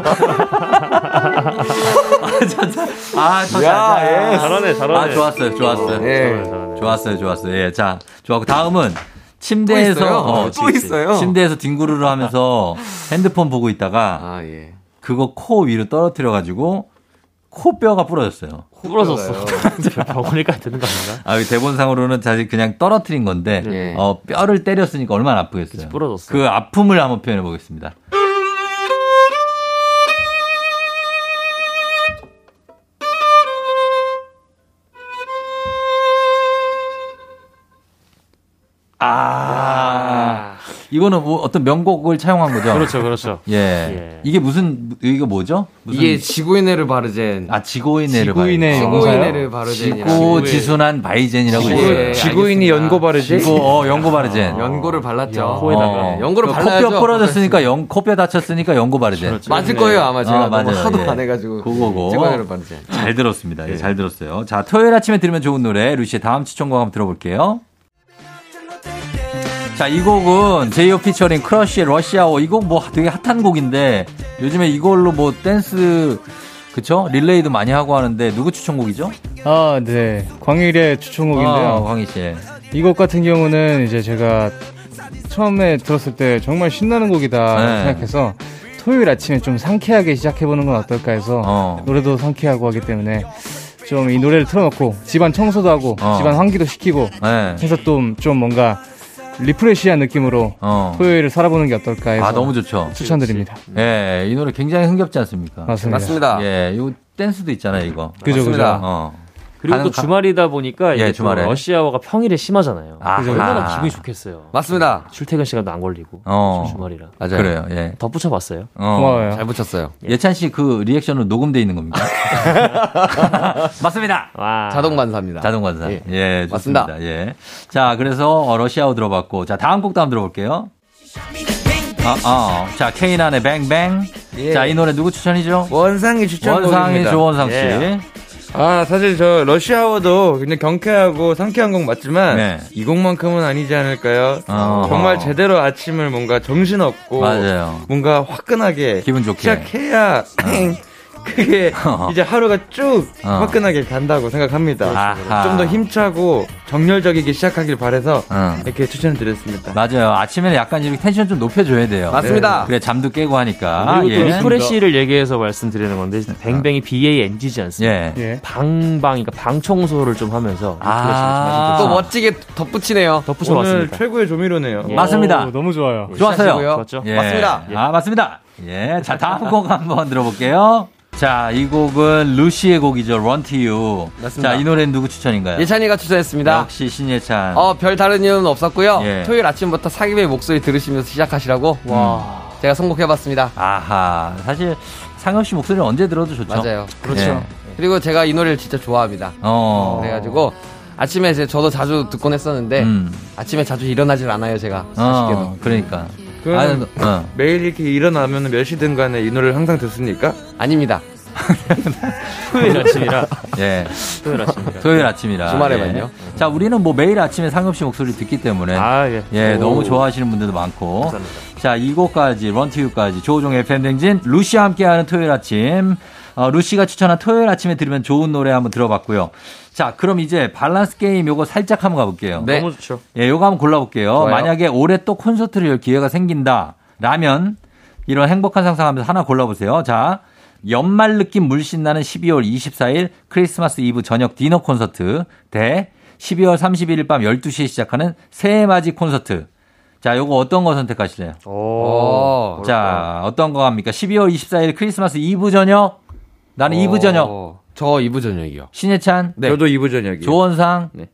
아, 자자. 아, 더 자자. 잘하네, 잘하네. 아, 좋았어요, 좋았어요. 예. 좋았어요, 좋았어요. 예, 자, 좋았고 다음은 또 침대에서 있어요? 어, 또 있어요? 침대에서 뒹구르르 하면서 핸드폰 보고 있다가 아, 예. 그거 코 위로 떨어뜨려 가지고 코뼈가 부러졌어요. 부러졌어. 병원에 가야 되는 거 아닌가? 아, 이 대본상으로는 사실 그냥 떨어뜨린 건데 네. 어, 뼈를 때렸으니까 얼마나 아프겠어요. 부러졌어. 그 아픔을 한번 표현해 보겠습니다. 아, 이거는 뭐 어떤 명곡을 차용한 거죠? 그렇죠, 그렇죠. 예. 예. 이게 무슨 이게 뭐죠? 무슨 이게 지구인해를 바르젠. 아 지고인해를 지구인의 바이- 지구인해를 바르젠이라고. 지고 지순한 바이젠이라고 지구- 있어요. 예, 지구인이. 연고 바르지? 지고 어 연고 바르젠. 연고를 발랐죠. 코에다가. 어. 연고를 그 발라야죠. 코뼈 부러졌으니까 연 코뼈 다쳤으니까 연고 바르젠. 맞을 거예요, 아마 제가 어, 너무 맞아요. 하도 예. 안 해가지고. 그거고. 지구인해를 바르젠. 잘 들었습니다. 예, 잘 들었어요. 자, 토요일 아침에 들으면 좋은 노래 루시의 다음 추천곡 한번 들어볼게요. 자, 이 곡은 제이오 피처링 크러쉬의 러시아워. 이 곡 뭐 되게 핫한 곡인데 요즘에 이걸로 뭐 댄스 그쵸? 릴레이도 많이 하고 하는데 누구 추천곡이죠? 아, 네. 광일의 추천곡인데요. 아, 광일 씨. 이 곡 같은 경우는 이제 제가 처음에 들었을 때 정말 신나는 곡이다 네. 생각해서 토요일 아침에 좀 상쾌하게 시작해보는 건 어떨까 해서 어. 노래도 상쾌하고 하기 때문에 좀 이 노래를 틀어놓고 집안 청소도 하고 어. 집안 환기도 시키고 네. 해서 좀, 좀 뭔가 refresh한 느낌으로 어. 토요일을 살아보는 게 어떨까 해서 아, 너무 좋죠. 추천드립니다. 예, 이 노래 굉장히 흥겹지 않습니까? 맞습니다. 맞습니다. 예, 요 댄스도 있잖아요, 이거. 그죠, 맞습니다. 그죠. 어. 그리고 또 주말이다 보니까 예, 주말에. 러시아워가 평일에 심하잖아요. 아, 그래서 얼마나 아. 기분이 좋겠어요. 맞습니다. 출퇴근 시간도 안 걸리고 어. 주말이라. 맞아요. 그래요, 예. 덧붙여 봤어요. 어. 고마워요. 잘 붙였어요. 예찬 씨 그 리액션으로 녹음돼 있는 겁니까? 맞습니다. 와. 자동 반사입니다. 자동 반사. 예, 예. 좋습니다. 맞습니다. 예. 자, 그래서 어, 러시아워 들어봤고, 자 다음 곡도 한번 들어볼게요. 아, 아, 자 K'naan의 Bang Bang. 예. 자, 이 노래 누구 추천이죠? 원상이 추천곡입니다. 원상이 조원상 씨. 예. 아 사실 저 러시아워도 굉장히 경쾌하고 상쾌한 곡 맞지만 네. 이 곡만큼은 아니지 않을까요? 어. 정말 제대로 아침을 뭔가 정신 없고 맞아요. 뭔가 화끈하게 기분 좋게. 시작해야 그게 이제 하루가 쭉 어. 화끈하게 간다고 생각합니다. 아하. 좀더 힘차고 정열적이게 시작하길 바래서 어. 이렇게 추천을 드렸습니다. 맞아요. 아침에는 약간 이렇게 텐션 좀 높여줘야 돼요. 맞습니다. 그래 잠도 깨고 하니까. 그리고 또 예. refresh를 얘기해서 말씀드리는 건데 Bang Bang이 BANG지 않습니까? 예. 예. 방방, 그러니까 방 청소를 좀 하면서 아. 좀 또. 멋지게 덧붙이네요. 덧붙여 오늘 봤습니다. 최고의 조미료네요. 예. 맞습니다. 오, 너무 좋아요. 좋았어요. 시작이고요. 좋았죠? 예. 맞습니다. 아, 맞습니다. 예. 자, 다음 곡 한번 들어볼게요. 자, 이 곡은 루시의 곡이죠. Run to You. 맞습니다. 자, 이 노래는 누구 추천인가요? 예찬이가 추천했습니다. 역시 신예찬. 어, 별 다른 이유는 없었고요. 예. 토요일 아침부터 사기의 목소리 들으시면서 시작하시라고 와 제가 선곡해봤습니다. 아하. 사실 상엽 씨 목소리는 언제 들어도 좋죠. 맞아요. 그렇죠. 예. 그리고 제가 이 노래를 진짜 좋아합니다. 어. 그래가지고 아침에 이제 저도 자주 듣곤 했었는데 음. 아침에 자주 일어나질 않아요 제가 아쉽게도. 어, 그러니까. 아유, 어. 매일 이렇게 일어나면 몇 시든 간에 이 노래를 항상 듣습니까? 아닙니다. 토요일 아침이라. 예. 토요일 아침이라. 토요일 아침이라. 주말에만요? 예. 자, 우리는 뭐 매일 아침에 상엽 씨 목소리 듣기 때문에. 아, 예. 예, 오. 너무 좋아하시는 분들도 많고. 감사합니다. 자, 이 곡까지, 런투유까지, 조종의 팬댕진, 루시와 함께하는 토요일 아침. 어, 루시가 추천한 토요일 아침에 들으면 좋은 노래 한번 들어봤고요. 자, 그럼 이제 밸런스 게임 요거 살짝 한번 가볼게요. 네. 너무 좋죠. 예, 요거 한번 골라볼게요. 좋아요. 만약에 올해 또 콘서트를 열 기회가 생긴다. 라면, 이런 행복한 상상하면서 하나 골라보세요. 자, 연말 느낌 물씬 나는 12월 24일 크리스마스 이브 저녁 디너 콘서트 대 12월 31일 밤 12시에 시작하는 새해 맞이 콘서트. 자, 요거 어떤 거 선택하실래요? 오. 자, 어떤 거 합니까? 12월 24일 크리스마스 이브 저녁. 나는 이브 저녁. 어, 저 이브 저녁이요. 신예찬, 네. 저도 이브 저녁이. 조원상, 네.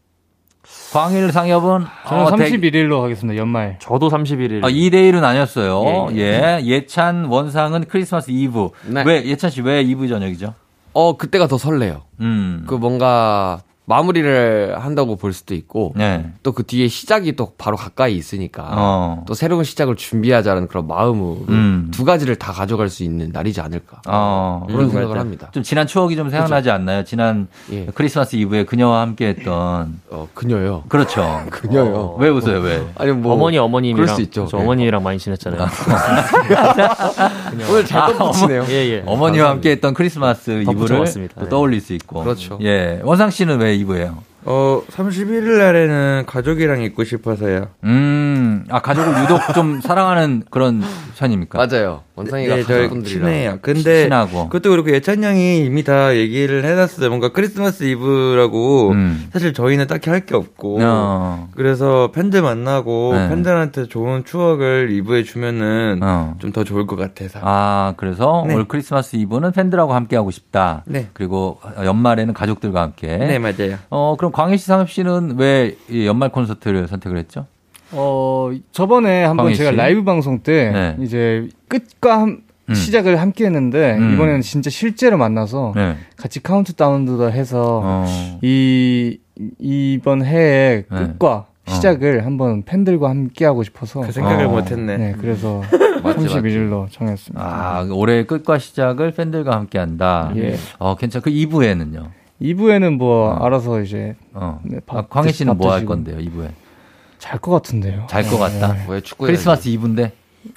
광일 상엽은 저는 어, 대- 31일로 하겠습니다. 연말. 저도 31일. 아, 2대 1은 아니었어요. 예, 예, 예. 찬 원상은 크리스마스 이브. 네. 왜, 예찬 씨 왜 이브 저녁이죠? 어 그때가 더 설레요. 음. 그 뭔가 마무리를 한다고 볼 수도 있고 네. 또그 뒤에 시작이 또 바로 가까이 있으니까 어. 또 새로운 시작을 준비하자는 그런 마음으로 음. 두 가지를 다 가져갈 수 있는 날이지 않을까 어. 그런 음, 생각을. 합니다. 좀 지난 추억이 좀 생각나지 않나요? 지난 예. 크리스마스 이브에 그녀와 함께 했던. 어 그녀요. 그렇죠. 그녀요. 왜 웃어요, 왜? 아니 뭐 어머니 어머님이랑 그럴 수 있죠. 저 예. 어머니랑 많이 지냈잖아요. 오늘 잘 덧붙이네요. 예, 예. 어머니와 함께 했던 크리스마스 이브를 네. 떠올릴 수 있고. 그렇죠. 예. 원상 씨는 왜 이브예요? 어, 31일 날에는 가족이랑 있고 싶어서요. 음, 아, 가족을 유독 좀 사랑하는 그런 편입니까? 맞아요. 원상이가 네, 저희 가족분들이랑 친해요. 근데 친하고. 그것도 그렇고 예찬 형이 이미 다 얘기를 해놨어요. 뭔가 크리스마스 이브라고 음. 사실 저희는 딱히 할 게 없고 어. 그래서 팬들 만나고 네. 팬들한테 좋은 추억을 이브에 주면은 어. 좀더 좋을 것 같아서. 아, 그래서 네. 올 크리스마스 이브는 팬들하고 함께 하고 싶다. 네. 그리고 연말에는 가족들과 함께. 네 맞아요. 어, 그럼 광희 씨, 상엽 씨는 왜이 연말 콘서트를 선택을 했죠? 어, 저번에 한번 제가 씨? 라이브 방송 때 네. 이제 끝과 함- 음. 시작을 함께 했는데 음. 이번에는 진짜 실제로 만나서 네. 같이 카운트다운도 해서 어. 이 이번 해의 네. 끝과 시작을 한번 팬들과 함께 하고 싶어서 그 생각을 어. 못했네. 네, 그래서 맞지, 31일로 정했습니다. 아, 올해 끝과 시작을 팬들과 함께 한다. 예. 어, 괜찮. 그 2부에는요? 2부에는 뭐 어. 알아서 이제 어. 네, 밥 아, 광희 드- 씨는 밥뭐 할. 건데요, 2부에? 잘 것 같은데요. 잘 것 같다. 왜 축구 크리스마스 2부인데?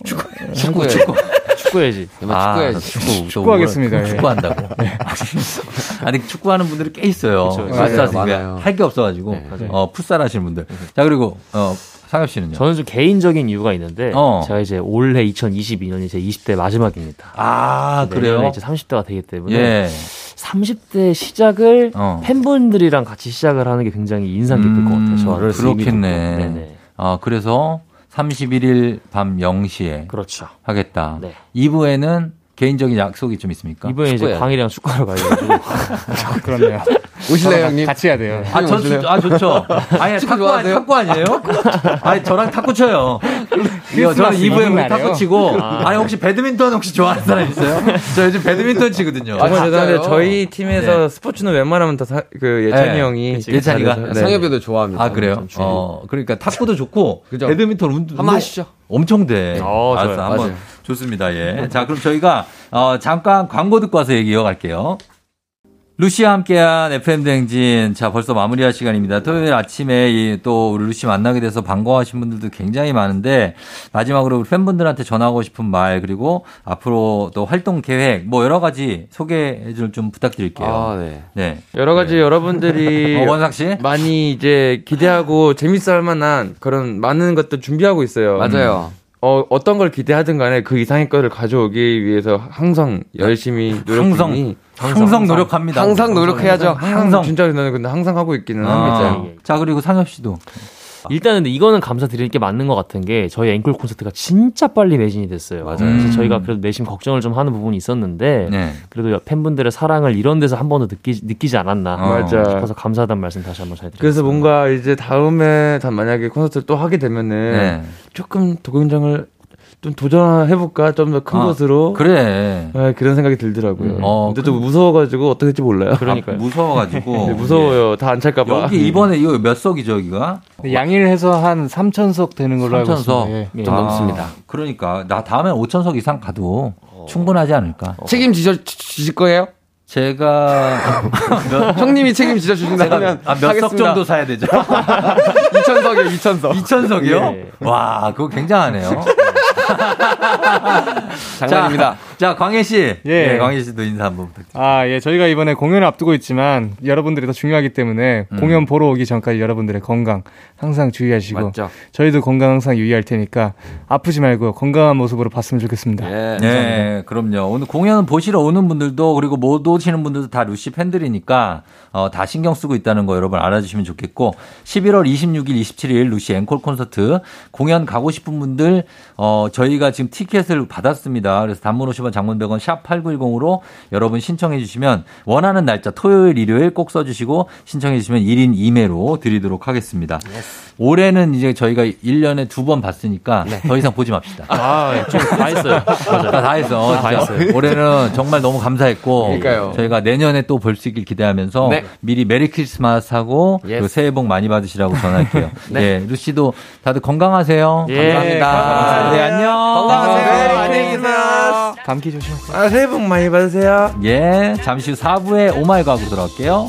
축구 축구, 축구 축구. 축구해야지. 축구해야지. 축구. 축구하겠습니다, 예. 축구한다고. 아니, 축구하는 분들이 꽤 있어요. 그쵸, 그쵸. 크리스마스 맞아요, 이브에 많아요. 할 게 없어가지고. 네. 어, 풋살 하시는 분들. 자, 그리고, 어, 상엽 씨는요? 저는 좀 개인적인 이유가 있는데 어. 제가 이제 올해 2022년이 제 20대 마지막입니다. 아, 그래요? 이제 30대가 되기 때문에 예. 30대 시작을 어. 팬분들이랑 같이 시작을 하는 게 굉장히 인상 깊을 것 같아요. 저 어렸을 때 이미 그렇겠네. 아, 그래서 31일 밤 0시에 그렇죠. 하겠다. 네. 2부에는 개인적인 약속이 좀 있습니까? 이번에 이제 축구해야죠. 광일이랑 축구하러 가야가지고 그렇네요. 오실래요 형님? 같이 해야 돼요. 아, 저, 오실래요? 아, 좋죠. 아니, 축구 탁구, 아니, 좋아하세요? 탁구 아니에요? 아니, 저랑 탁구 쳐요. 이거 저는 2부에 우리? 탁구 치고. 아 니, 혹시 배드민턴 혹시 좋아하는 사람 있어요? 저 요즘 배드민턴 치거든요. 정말 죄송한데 진짜요? 저희 팀에서 네. 스포츠는 웬만하면 다그 예찬이 네. 형이 그치, 예찬이가? 잘해서. 네. 상엽이도 좋아합니다. 아, 그래요? 어, 그러니까 탁구도 좋고, 그죠? 배드민턴 운동. 한번 하시죠. 엄청 돼. 어, 좋아요. 알았어, 한번. 좋습니다, 예. 자, 그럼 저희가, 어, 잠깐 광고 듣고 와서 얘기 이어갈게요. 루시와 함께한 FM댕진. 자, 벌써 마무리할 시간입니다. 토요일 아침에 이또 우리 루시 만나게 돼서 반가워하신 분들도 굉장히 많은데, 마지막으로 우리 팬분들한테 전하고 싶은 말, 그리고 앞으로 또 활동 계획, 뭐 여러 가지 소개해 줄좀 부탁드릴게요. 아, 네. 네. 여러 가지 여러분들이 어, 원상 씨? 많이 이제 기대하고 재밌어 할 만한 그런 많은 것들 준비하고 있어요. 맞아요. 어, 어떤 걸 기대하든 간에 그 이상의 거를 가져오기 위해서 항상 열심히 노력 항상, 중이 항상, 노력합니다. 항상 노력해야죠. 항상 항상. 진짜 저는 근데 항상 하고 있기는 아. 합니다. 자, 그리고 상엽 씨도. 일단은 근데 이거는 감사드릴 게 맞는 것 같은 게 저희 앵콜 콘서트가 진짜 빨리 매진이 됐어요. 맞아요. 그래서 음. 저희가 그래도 내심 걱정을 좀 하는 부분이 있었는데 네. 그래도 팬분들의 사랑을 이런 데서 한 번도 느끼, 느끼지 않았나 어. 싶어서 감사하다는 말씀 다시 한번 잘 드립니다. 그래서 뭔가 이제 다음에 다 만약에 콘서트를 또 하게 되면은 네. 조금 도경장을 좀 도전해볼까 좀 더큰 아, 것으로 그래. 네, 그런 생각이 들더라고요. 어, 근데 또 무서워가지고 어떻게 될지 몰라요. 그러니까요. 아, 무서워가지고. 네, 무서워요. 다안 찰까봐. 예. 여기 이번에 이거 몇 석이죠, 여기가? 양일해서 한 3천석 되는 걸로 알고 3천석. 있습니다. 예. 좀 넘습니다. 그러니까 나 다음에 5천석 이상 가도 충분하지 않을까? 책임지셔 주실 거예요? 제가 형님이 책임지셔 주신다면 아, 몇석 정도 사야 되죠? 2천석이요, 2천석. 2천석이요? 예. 와, 그거 굉장하네요. 장난입니다. 자, 광혜 씨. 예. 네, 광혜 씨도 인사 한번 부탁드립니다. 아, 예. 저희가 이번에 공연을 앞두고 있지만 여러분들이 더 중요하기 때문에 음. 공연 보러 오기 전까지 여러분들의 건강 항상 주의하시고 맞죠. 저희도 건강 항상 유의할 테니까 아프지 말고 건강한 모습으로 봤으면 좋겠습니다. 예. 네, 그럼요. 오늘 공연 보시러 오는 분들도 그리고 못 오시는 분들도 다 루시 팬들이니까 어, 다 신경 쓰고 있다는 거 여러분 알아주시면 좋겠고 11월 26일, 27일 루시 앵콜 콘서트 공연 가고 싶은 분들 어, 저희가 지금 티켓을 받았습니다. 그래서 단문 50원, 장문 100원 샵 8910으로 여러분 신청해 주시면 원하는 날짜 토요일, 일요일 꼭 써주시고 신청해 주시면 1인 2매로 드리도록 하겠습니다. 올해는 이제 저희가 1년에 두 번 봤으니까 더 이상 보지 맙시다. 아, 좀 다 했어요. 맞아요. 다, 다 했어. 다 진짜. 했어요. 올해는 정말 너무 감사했고 그러니까요. 저희가 내년에 또 볼 수 있길 기대하면서 네. 미리 Merry Christmas 하고 yes. 그리고 새해 복 많이 받으시라고 전할게요. 네. 예, 루시도 다들 건강하세요. 예, 감사합니다. 네, 안녕. 건강하세요. 안녕히 계세요. 감기 조심하세요. 아, 새해 복 많이 받으세요. 예, 잠시 후 4부에 오마이 과학으로 돌아올게요.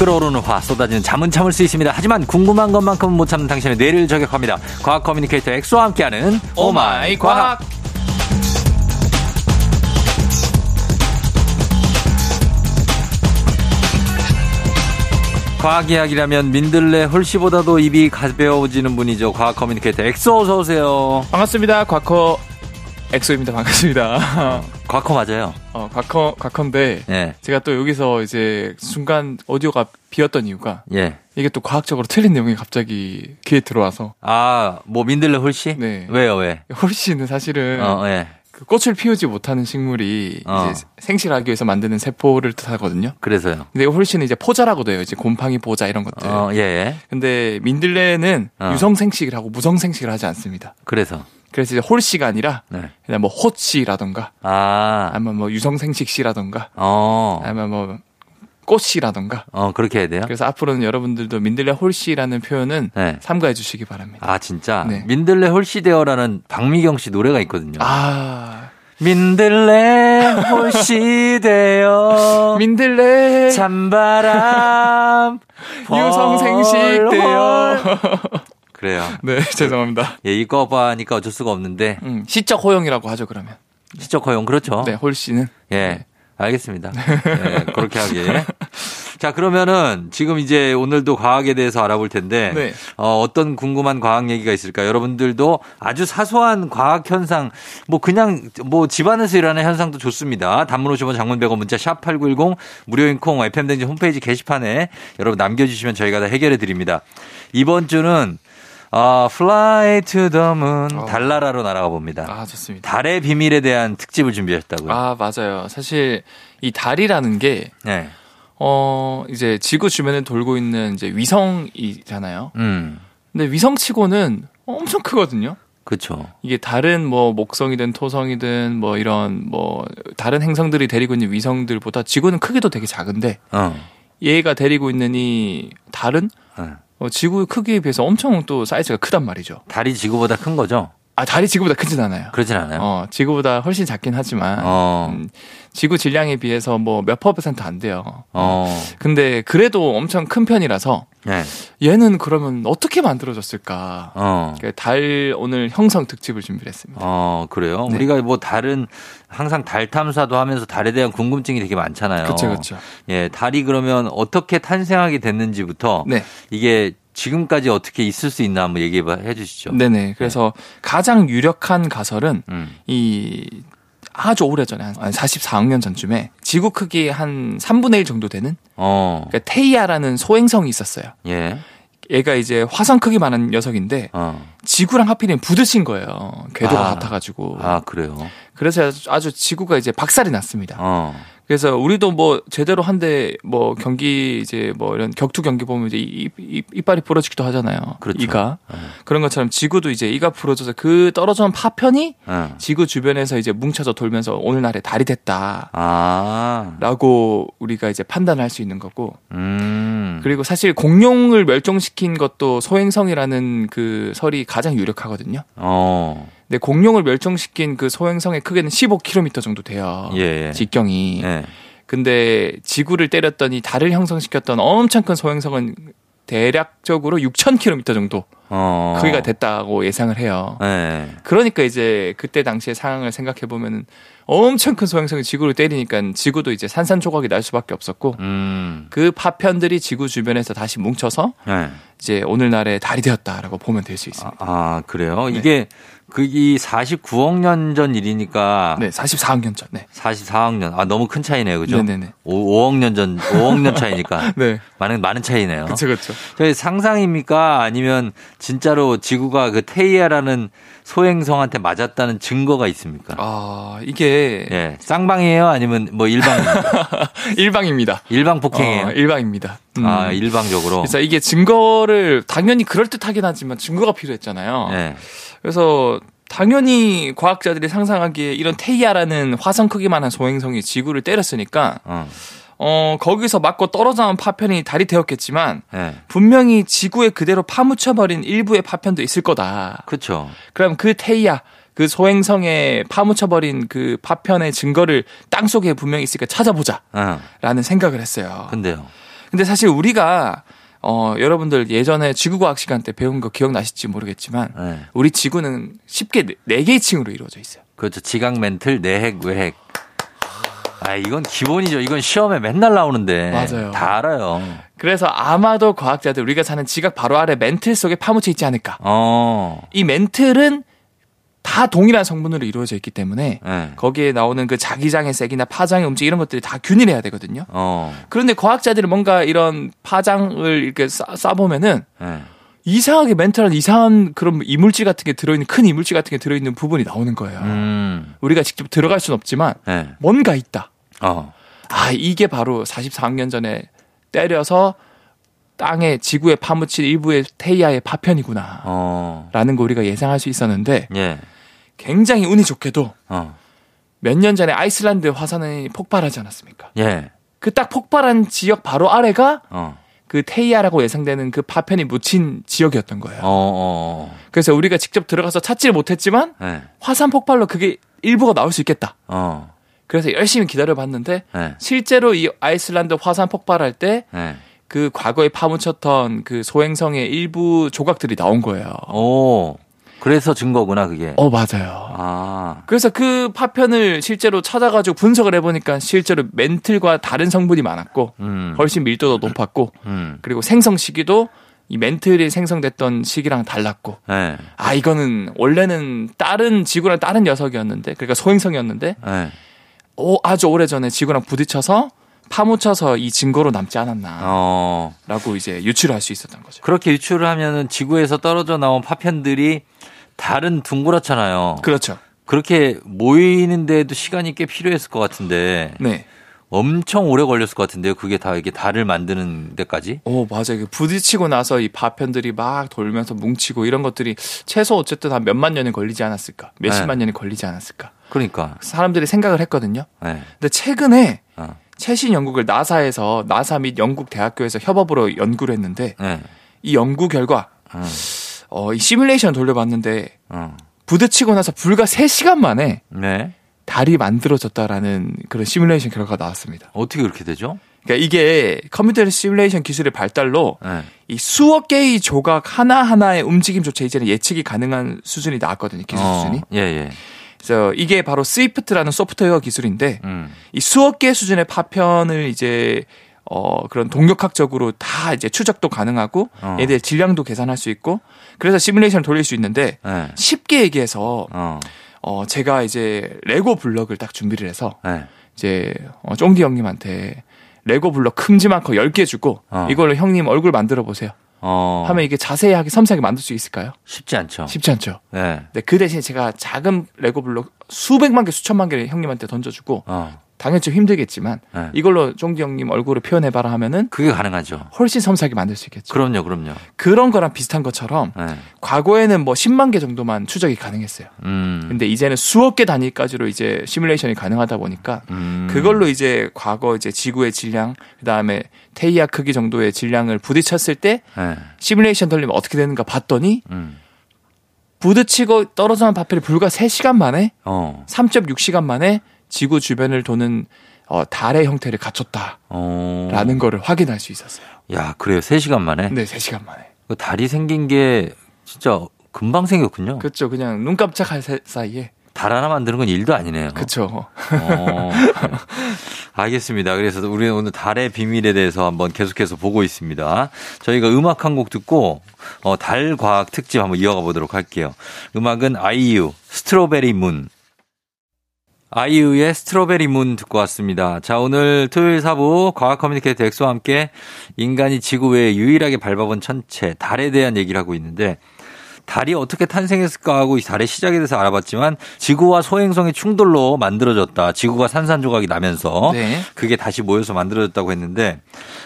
끓어오르는 화 쏟아지는 잠은 참을 수 있습니다. 하지만 궁금한 것만큼은 못 참는 당신의 뇌를 저격합니다. 과학 커뮤니케이터 엑소와 함께하는 오마이 과학. 과학 이야기라면 민들레 홀씨보다도 입이 가벼워지는 분이죠. 과학 커뮤니케이터 엑소 어서 오세요. 반갑습니다. 과커 엑소입니다. 반갑습니다. 과커 맞아요. 어, 과커, 과커인데, 예. 제가 또 여기서 이제 순간 오디오가 비었던 이유가, 예. 이게 또 과학적으로 틀린 내용이 갑자기 귀에 들어와서, 아, 뭐 민들레 홀씨? 네. 왜요, 왜? 홀씨는 사실은, 어, 예. 그 꽃을 피우지 못하는 식물이 어. 이제 생식하기 위해서 만드는 세포를 뜻하거든요. 그래서요. 근데 홀씨는 이제 포자라고도 해요. 이제 곰팡이 포자 이런 것들. 어, 예, 예. 근데 민들레는 어. 유성생식을 하고 무성생식을 하지 않습니다. 그래서. 그래서 이제 홀 씨가 아니라, 네. 그냥 뭐 호씨라던가, 아, 아니면 뭐 유성생식 씨라던가, 어, 아니면 뭐 꽃이라던가. 어, 그렇게 해야 돼요? 그래서 앞으로는 여러분들도 민들레 홀씨라는 표현은 네. 삼가해 주시기 바랍니다. 아, 진짜? 네. 민들레 홀씨 되어라는 박미경 씨 노래가 있거든요. 아, 민들레 홀씨 되어 민들레 찬바람 유성생식 헐, 되어. 헐. 그래요. 네, 죄송합니다. 예, 이거 봐니까 어쩔 수가 없는데 음, 시적 호용이라고 하죠, 그러면. 시적 허용 그렇죠? 네, 홀 씨는. 예. 알겠습니다. 예, 그렇게 하기. 자, 그러면은 지금 이제 오늘도 과학에 대해서 알아볼 텐데 네. 어, 어떤 궁금한 과학 얘기가 있을까? 여러분들도 아주 사소한 과학 현상 뭐 그냥 뭐 집안에서 일어나는 현상도 좋습니다. 단문 50원 장문 100원 문자 샵 8910 무료인 콩 FM 댕지 홈페이지 게시판에 여러분 남겨 주시면 저희가 다 해결해 드립니다. 이번 주는 어, Fly to the Moon 어. 달나라로 날아가 봅니다. 아, 좋습니다. 달의 비밀에 대한 특집을 준비했다고요. 아, 맞아요. 사실 이 달이라는 게 네. 어, 이제 지구 주변에 돌고 있는 이제 위성이잖아요. 음. 근데 위성치고는 엄청 크거든요. 그렇죠. 이게 다른 뭐 목성이든 토성이든 뭐 이런 뭐 다른 행성들이 데리고 있는 위성들보다 지구는 크기도 되게 작은데 어. 얘가 데리고 있는 이 달은 네. 어, 지구 크기에 비해서 엄청 또 사이즈가 크단 말이죠. 달이 지구보다 큰 거죠? 아 달이 지구보다 크진 않아요. 그렇진 않아요. 어 지구보다 훨씬 작긴 하지만 어. 음, 지구 질량에 비해서 뭐 몇 퍼센트 안 돼요. 어. 근데 그래도 엄청 큰 편이라서 네. 얘는 그러면 어떻게 만들어졌을까? 어. 그달 오늘 형성 특집을 준비했습니다. 어, 그래요? 네. 우리가 뭐 다른 항상 달 탐사도 하면서 달에 대한 궁금증이 되게 많잖아요. 그렇죠, 그렇죠. 예, 달이 그러면 어떻게 탄생하게 됐는지부터 네, 이게 지금까지 어떻게 있을 수 있나 한번 얘기해 봐- 해 주시죠. 네네. 그래서 가장 유력한 가설은 음. 이 아주 오래 전에 한 44억 년 전쯤에 지구 크기 한 3분의 1 정도 되는 어. 그러니까 테이아라는 소행성이 있었어요. 예. 얘가 이제 화성 크기만한 녀석인데 어. 지구랑 하필이면 부딪힌 거예요. 궤도가 아. 같아가지고. 아, 그래요. 그래서 아주, 지구가 이제 박살이 났습니다. 어. 그래서 우리도 뭐 제대로 한데 뭐 경기 이제 뭐 이런 격투 경기 보면 이제 이빨이 부러지기도 하잖아요. 그렇죠. 이가 네. 그런 것처럼 지구도 이제 이가 부러져서 그 떨어진 파편이 어. 지구 주변에서 이제 뭉쳐서 돌면서 오늘날의 달이 됐다라고 아. 우리가 이제 판단할 수 있는 거고 음. 그리고 사실 공룡을 멸종시킨 것도 소행성이라는 그 설이 가장 유력하거든요. 어. 근데 공룡을 멸종시킨 그 소행성의 크기는 15km 정도 돼요. 예. 예. 직경이. 예. 근데 지구를 때렸더니 달을 형성시켰던 엄청 큰 소행성은 대략적으로 6,000km 정도 어. 크기가 됐다고 예상을 해요. 예. 그러니까 이제 그때 당시의 상황을 생각해 보면은 엄청 큰 소행성이 지구를 때리니까 지구도 이제 산산조각이 날 수밖에 없었고 음. 그 파편들이 지구 주변에서 다시 뭉쳐서 예. 이제 오늘날의 달이 되었다라고 보면 될 수 있습니다. 아, 아, 그래요? 네. 이게 그이 49억 년 전 일이니까 네, 44억 년 전. 네. 44억 년. 아, 너무 큰 차이네요. 그죠? 네네네. 5, 억 년 전, 5억 년 차이니까. 네. 많은, 많은 차이네요. 그렇죠, 그렇죠. 저희 상상입니까? 아니면 진짜로 지구가 그 테이아라는 소행성한테 맞았다는 증거가 있습니까? 아, 이게 예. 쌍방이에요? 아니면 뭐 일방, 일방입니다. 일방 폭행이에요? 어, 일방입니다. 음. 아, 일방적으로? 그래서 이게 증거를 당연히 그럴 듯하긴 하지만 증거가 필요했잖아요. 예. 그래서 당연히 과학자들이 상상하기에 이런 테이아라는 화성 크기만 한 소행성이 지구를 때렸으니까 어. 어 거기서 맞고 떨어져 나온 파편이 달이 되었겠지만 예. 분명히 지구에 그대로 파묻혀 버린 일부의 파편도 있을 거다. 그쵸. 그럼 그 테이아 그 소행성에 파묻혀버린 그 파편의 증거를 땅 속에 분명히 있으니까 찾아보자라는 어. 생각을 했어요. 근데요. 근데 사실 우리가 어 여러분들 예전에 지구과학 시간 때 배운 거 기억나실지 모르겠지만 예. 우리 지구는 쉽게 네- 네 개의 층으로 이루어져 있어요. 그렇죠. 지각 멘틀, 내핵, 외핵. 아, 이건 기본이죠. 이건 시험에 맨날 나오는데. 맞아요. 다 알아요. 그래서 아마도 과학자들 우리가 사는 지각 바로 아래 멘틀 속에 파묻혀 있지 않을까. 어. 이 멘틀은 다 동일한 성분으로 이루어져 있기 때문에 예. 거기에 나오는 그 자기장의 색이나 파장의 움직 이런 것들이 다 균일해야 되거든요. 어. 그런데 과학자들이 뭔가 이런 파장을 이렇게 싸, 싸보면은 예. 이상하게 멘탈한 이상한 그런 이물질 같은 게 들어있는 큰 이물질 같은 게 들어있는 부분이 나오는 거예요. 음. 우리가 직접 들어갈 수는 없지만 예. 뭔가 있다. 어. 아 이게 바로 44억 년 전에 때려서 땅에 지구에 파묻힌 일부의 테이아의 파편이구나. 어. 라는 거 우리가 예상할 수 있었는데 예. 굉장히 운이 좋게도 어. 몇년 전에 아이슬란드 화산이 폭발하지 않았습니까? 예. 그 딱 폭발한 지역 바로 아래가 어. 그 테이아라고 예상되는 그 파편이 묻힌 지역이었던 거예요. 어, 어. 그래서 우리가 직접 들어가서 찾지를 못했지만 예. 화산 폭발로 그게 일부가 나올 수 있겠다. 어. 그래서 열심히 기다려 봤는데 예. 실제로 이 아이슬란드 화산 폭발할 때 예. 그 과거에 파묻혔던 그 소행성의 일부 조각들이 나온 거예요. 오. 그래서 증거구나 그게. 어, 맞아요. 아, 그래서 그 파편을 실제로 찾아가지고 분석을 해보니까 실제로 멘틀과 다른 성분이 많았고 음, 훨씬 밀도도 높았고 음, 그리고 생성 시기도 이 멘틀이 생성됐던 시기랑 달랐고 네, 아 이거는 원래는 다른 지구랑 다른 녀석이었는데 그러니까 소행성이었는데 네. 오, 아주 오래 전에 지구랑 부딪혀서 파묻혀서 이 증거로 남지 않았나라고 어, 이제 유추를 할 수 있었던 거죠. 그렇게 유추를 하면은 지구에서 떨어져 나온 파편들이 다른 둥그렇잖아요. 그렇죠. 그렇게 모이는데도 시간이 꽤 필요했을 것 같은데 네. 엄청 오래 걸렸을 것 같은데요. 그게 다 이게 달을 만드는 데까지. 오, 맞아요. 그 부딪히고 나서 이 파편들이 막 돌면서 뭉치고 이런 것들이 최소 어쨌든 한 몇만 년이 걸리지 않았을까? 몇십만 년이 걸리지 않았을까? 그러니까. 사람들이 생각을 했거든요. 네. 근데 최근에 어. 최신 연구를 나사에서 나사 및 영국 대학교에서 협업으로 연구를 했는데 네. 이 연구 결과 어. 어, 이 시뮬레이션 돌려봤는데 어. 부딪히고 나서 불과 3시간 만에 네. 달이 만들어졌다라는 그런 시뮬레이션 결과가 나왔습니다. 어떻게 그렇게 되죠? 그러니까 이게 컴퓨터 시뮬레이션 기술의 발달로 네. 이 수억 개의 조각 하나하나의 움직임조차 이제는 예측이 가능한 수준이 나왔거든요. 기술 어, 수준이. 예, 예. 그래서 이게 바로 스위프트라는 소프트웨어 기술인데 음. 이 수억 개 수준의 파편을 이제 어 그런 동력학적으로 다 이제 추적도 가능하고 어. 얘들 의 질량도 계산할 수 있고 그래서 시뮬레이션을 돌릴 수 있는데 네. 쉽게 얘기해서 어. 어 제가 이제 레고 블럭을 딱 준비를 해서 네. 이제 어 쫑디 형님한테 레고 블럭 큼지막한 10개 주고 어. 이걸로 형님 얼굴 만들어 보세요. 어. 하면 이게 자세하게 섬세하게 만들 수 있을까요? 쉽지 않죠. 쉽지 않죠. 네. 근데 그 대신 제가 작은 레고 블록 수백만 개, 수천만 개를 형님한테 던져주고 어. 당연히 좀 힘들겠지만 네. 이걸로 쫑디 형님 얼굴을 표현해봐라 하면은 그게 가능하죠. 훨씬 섬세하게 만들 수 있겠죠. 그럼요, 그럼요. 그런 거랑 비슷한 것처럼 네. 과거에는 뭐 10만 개 정도만 추적이 가능했어요. 음. 근데 이제는 수억 개 단위까지로 이제 시뮬레이션이 가능하다 보니까 음. 그걸로 이제 과거 이제 지구의 질량, 그 다음에 테이아 크기 정도의 질량을 부딪혔을 때 네. 시뮬레이션 돌리면 어떻게 되는가 봤더니 음. 부딪히고 떨어져난 파편이 불과 3시간 만에 어. 3.6시간 만에 지구 주변을 도는 어, 달의 형태를 갖췄다라는 어. 거를 확인할 수 있었어요. 야, 그래요. 3시간 만에. 네, 3시간 만에. 그 달이 생긴 게 진짜 금방 생겼군요. 그렇죠. 그냥 눈 깜짝할 사- 사이에. 달 하나 만드는 건 일도 아니네요. 그렇죠. 어. 알겠습니다. 그래서 우리는 오늘 달의 비밀에 대해서 한번 계속해서 보고 있습니다. 저희가 음악 한 곡 듣고 어, 달 과학 특집 한번 이어가 보도록 할게요. 음악은 아이유 Strawberry Moon. 아이유의 Strawberry Moon 듣고 왔습니다. 자, 오늘 토요일 사부 과학 커뮤니케이터 엑소와 함께 인간이 지구 외에 유일하게 밟아본 천체, 달에 대한 얘기를 하고 있는데 달이 어떻게 탄생했을까 하고 이 달의 시작에 대해서 알아봤지만 지구와 소행성의 충돌로 만들어졌다. 지구가 산산조각이 나면서 네. 그게 다시 모여서 만들어졌다고 했는데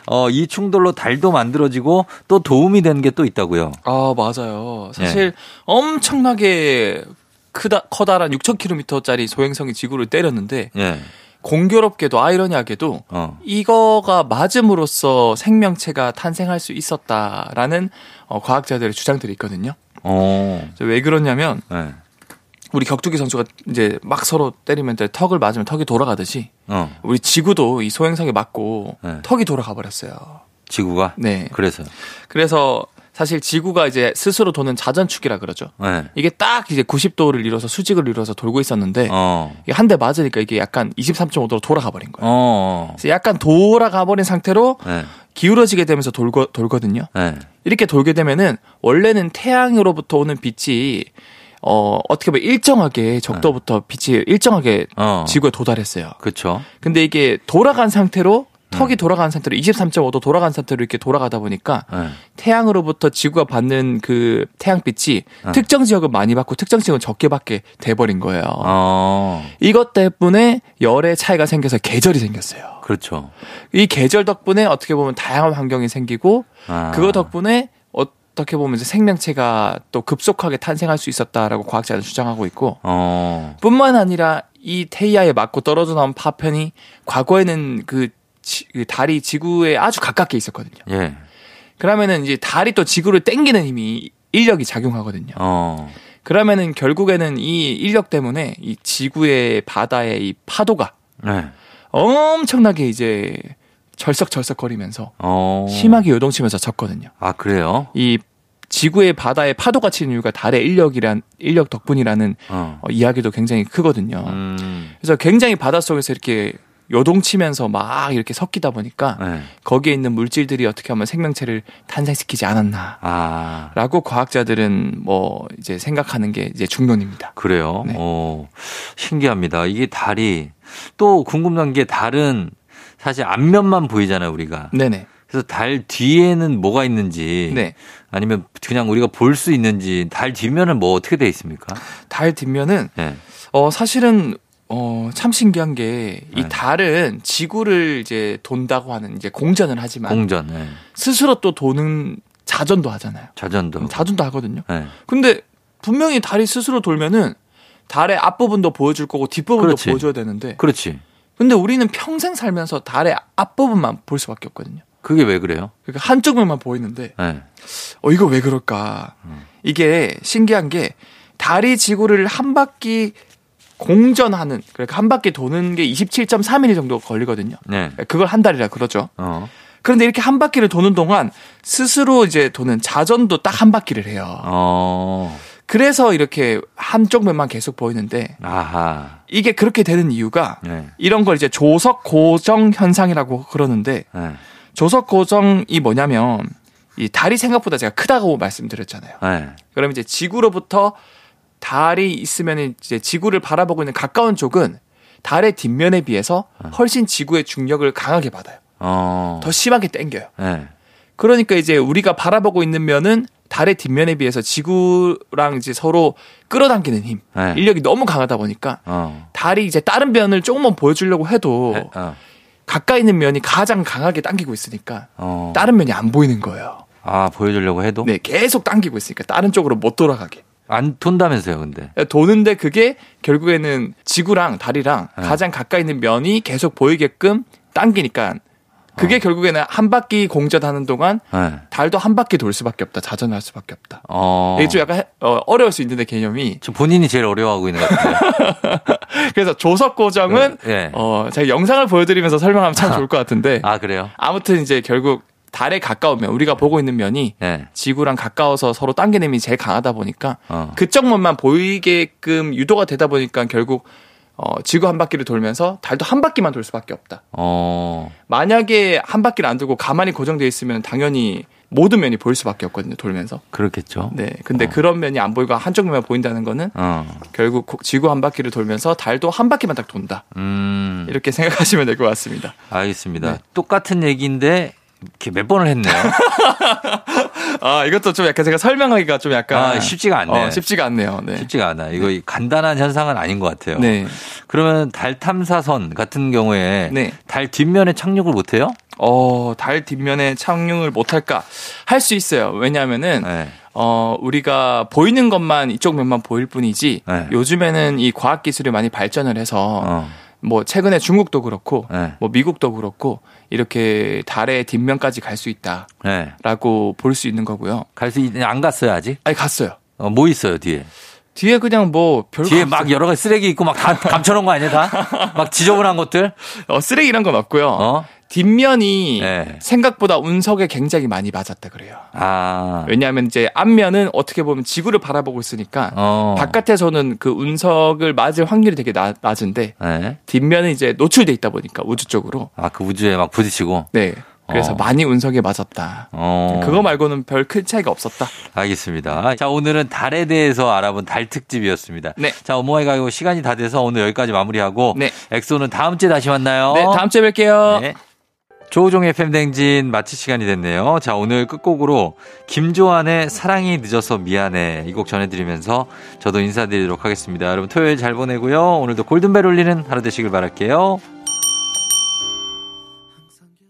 어, 이 충돌로 달도 만들어지고 또 도움이 되는 게또 있다고요. 아, 맞아요. 네. 사실 엄청나게 크다, 커다란 6,000km짜리 소행성이 지구를 때렸는데 예. 공교롭게도 아이러니하게도 어. 이거가 맞음으로써 생명체가 탄생할 수 있었다라는 어, 과학자들의 주장들이 있거든요. 어. 왜 그러냐면 네. 우리 격투기 선수가 이제 막 서로 때리면 때 턱을 맞으면 턱이 돌아가듯이 어. 우리 지구도 이 소행성에 맞고 네. 턱이 돌아가 버렸어요. 지구가 네. 그래서 그래서 사실 지구가 이제 스스로 도는 자전축이라 그러죠. 네. 이게 딱 이제 90도를 이뤄서 수직을 이뤄서 돌고 있었는데 어. 이게 한대 맞으니까 이게 약간 23.5도로 돌아가 버린 거예요. 어. 그래서 약간 돌아가 버린 상태로 네. 기울어지게 되면서 돌고, 돌거든요. 네. 이렇게 돌게 되면은 원래는 태양으로부터 오는 빛이 어 어떻게 보면 일정하게 적도부터 빛이 일정하게 어. 지구에 도달했어요. 그렇죠. 근데 이게 돌아간 상태로 음. 턱이 돌아간 상태로 23.5도 돌아간 상태로 이렇게 돌아가다 보니까 네. 태양으로부터 지구가 받는 그 태양빛이 어. 특정 지역은 많이 받고 특정 지역은 적게 받게 돼버린 거예요. 어. 이것 때문에 열의 차이가 생겨서 계절이 생겼어요. 그렇죠. 이 계절 덕분에 어떻게 보면 다양한 환경이 생기고 아. 그거 덕분에 어떻게 보면 이제 생명체가 또 급속하게 탄생할 수 있었다라고 과학자는 주장하고 있고 어. 뿐만 아니라 이 테이아에 맞고 떨어져 나온 파편이 과거에는 그, 지- 그 달이 지구에 아주 가깝게 있었거든요. 예. 그러면은 이제 달이 또 지구를 땡기는 힘이 인력이 작용하거든요. 어. 그러면은 결국에는 이 인력 때문에 이 지구의 바다의 이 파도가 네. 엄청나게 이제 절석절석거리면서 어. 심하게 요동치면서 졌거든요. 아, 그래요? 이 지구의 바다에 파도가 치는 이유가 달의 인력이란 인력 덕분이라는 어. 어, 이야기도 굉장히 크거든요. 음. 그래서 굉장히 바닷 속에서 이렇게 요동치면서 막 이렇게 섞이다 보니까 네. 거기에 있는 물질들이 어떻게 하면 생명체를 탄생시키지 않았나. 아. 라고 과학자들은 뭐 이제 생각하는 게 이제 중론입니다. 그래요. 네. 어, 신기합니다. 이게 달이 또 궁금한 게 달은 사실 앞면만 보이잖아요, 우리가. 네네. 그래서 달 뒤에는 뭐가 있는지 네. 아니면 그냥 우리가 볼 수 있는지 달 뒷면은 뭐 어떻게 돼 있습니까? 달 뒷면은 네. 어 사실은 어 참 신기한 게 이 네. 달은 지구를 이제 돈다고 하는 이제 공전을 하지만 공전, 네. 스스로 또 도는 자전도 하잖아요. 자전도. 자전도 하거든요. 네. 근데 분명히 달이 스스로 돌면은 달의 앞부분도 보여줄 거고 뒷부분도 그렇지. 보여줘야 되는데 그렇지. 근데 우리는 평생 살면서 달의 앞부분만 볼 수밖에 없거든요. 그게 왜 그래요? 그러니까 한쪽 면만 보이는데 네. 어 이거 왜 그럴까? 이게 신기한 게 달이 지구를 한 바퀴 공전하는 그러니까 한 바퀴 도는 게 27.3일 정도 걸리거든요. 네. 그걸 한 달이라 그러죠. 어. 그런데 이렇게 한 바퀴를 도는 동안 스스로 이제 도는 자전도 딱 한 바퀴를 해요. 어. 그래서 이렇게 한쪽 면만 계속 보이는데 아하. 이게 그렇게 되는 이유가 네. 이런 걸 이제 조석 고정 현상이라고 그러는데 네. 조석 고정이 뭐냐면 이 달이 생각보다 제가 크다고 말씀드렸잖아요. 네. 그럼 이제 지구로부터 달이 있으면 이제 지구를 바라보고 있는 가까운 쪽은 달의 뒷면에 비해서 훨씬 지구의 중력을 강하게 받아요. 어. 더 심하게 땡겨요. 네. 그러니까 이제 우리가 바라보고 있는 면은 달의 뒷면에 비해서 지구랑 이제 서로 끌어당기는 힘, 네. 인력이 너무 강하다 보니까 어. 달이 이제 다른 면을 조금만 보여주려고 해도 네. 어. 가까이 있는 면이 가장 강하게 당기고 있으니까 어. 다른 면이 안 보이는 거예요. 아, 보여주려고 해도? 네, 계속 당기고 있으니까 다른 쪽으로 못 돌아가게. 안 돈다면서요, 근데. 도는데 그게 결국에는 지구랑 달이랑 네. 가장 가까이 있는 면이 계속 보이게끔 당기니까 그게 결국에는 한 바퀴 공전하는 동안 네. 달도 한 바퀴 돌 수밖에 없다. 자전할 수밖에 없다. 어. 이게 좀 약간 해- 어, 어려울 수 있는데 개념이 저 본인이 제일 어려워하고 있는 것 같아요. 그래서 조석 고정은 예. 어 제가 영상을 보여드리면서 설명하면 참 좋을 것 같은데 아, 그래요? 아무튼 이제 결국 달에 가까우면 우리가 보고 있는 면이 네. 지구랑 가까워서 서로 당기는 힘이 제일 강하다 보니까 어. 그쪽 면만 보이게끔 유도가 되다 보니까 결국 어, 지구 한 바퀴를 돌면서 달도 한 바퀴만 돌 수밖에 없다. 어. 만약에 한 바퀴를 안 돌고 가만히 고정돼 있으면 당연히 모든 면이 보일 수밖에 없거든요. 돌면서. 그렇겠죠. 네. 근데 그런 면이 안 보이고 한쪽 면만 보인다는 거는 어. 결국 고- 지구 한 바퀴를 돌면서 달도 한 바퀴만 딱 돈다. 음. 이렇게 생각하시면 될 것 같습니다. 알겠습니다. 네. 똑같은 얘기인데 이렇게 몇 번을 했네요. 아, 이것도 좀 약간 제가 설명하기가 좀 약간 아, 쉽지가 않네. 어, 쉽지가 않네요. 네. 쉽지가 않아. 이거 간단한 현상은 아닌 것 같아요. 네. 그러면 달 탐사선 같은 경우에 네. 달 뒷면에 착륙을 못 해요? 어, 달 뒷면에 착륙을 못 할까? 할 수 있어요. 왜냐하면은, 네. 어, 우리가 보이는 것만 이쪽 면만 보일 뿐이지, 네. 요즘에는 이 과학 기술이 많이 발전을 해서, 어. 뭐, 최근에 중국도 그렇고, 네. 뭐, 미국도 그렇고, 이렇게 달의 뒷면까지 갈 수 있다. 네. 라고 볼수 있는 거고요. 갈 수 있, 안 갔어요, 아직? 아니, 갔어요. 어, 뭐 있어요, 뒤에? 뒤에 그냥 뭐, 별거 뒤에. 막 여러 가지 쓰레기 있고 막 다 감춰놓은 거 아니야, 다? 막 지저분한 것들? 어, 쓰레기란 건 없고요. 어? 뒷면이 네. 생각보다 운석에 굉장히 많이 맞았다 그래요. 아. 왜냐하면 이제 앞면은 어떻게 보면 지구를 바라보고 있으니까 어. 바깥에서는 그 운석을 맞을 확률이 되게 나- 낮은데 네. 뒷면은 이제 노출돼 있다 보니까 우주 쪽으로 아, 그 우주에 막 부딪히고? 네 그래서 어. 많이 운석에 맞았다. 어. 그거 말고는 별 큰 차이가 없었다. 알겠습니다. 자, 오늘은 달에 대해서 알아본 달 특집이었습니다. 네. 자, 어머니 가고 시간이 다 돼서 오늘 여기까지 마무리하고. 네. 엑소는 다음 주에 다시 만나요. 네 다음 주에 뵐게요. 네. 조우종의 팬댕진 마칠 시간이 됐네요. 자, 오늘 끝곡으로 김조한의 사랑이 늦어서 미안해 이 곡 전해드리면서 저도 인사드리도록 하겠습니다. 여러분 토요일 잘 보내고요. 오늘도 골든벨 울리는 하루 되시길 바랄게요.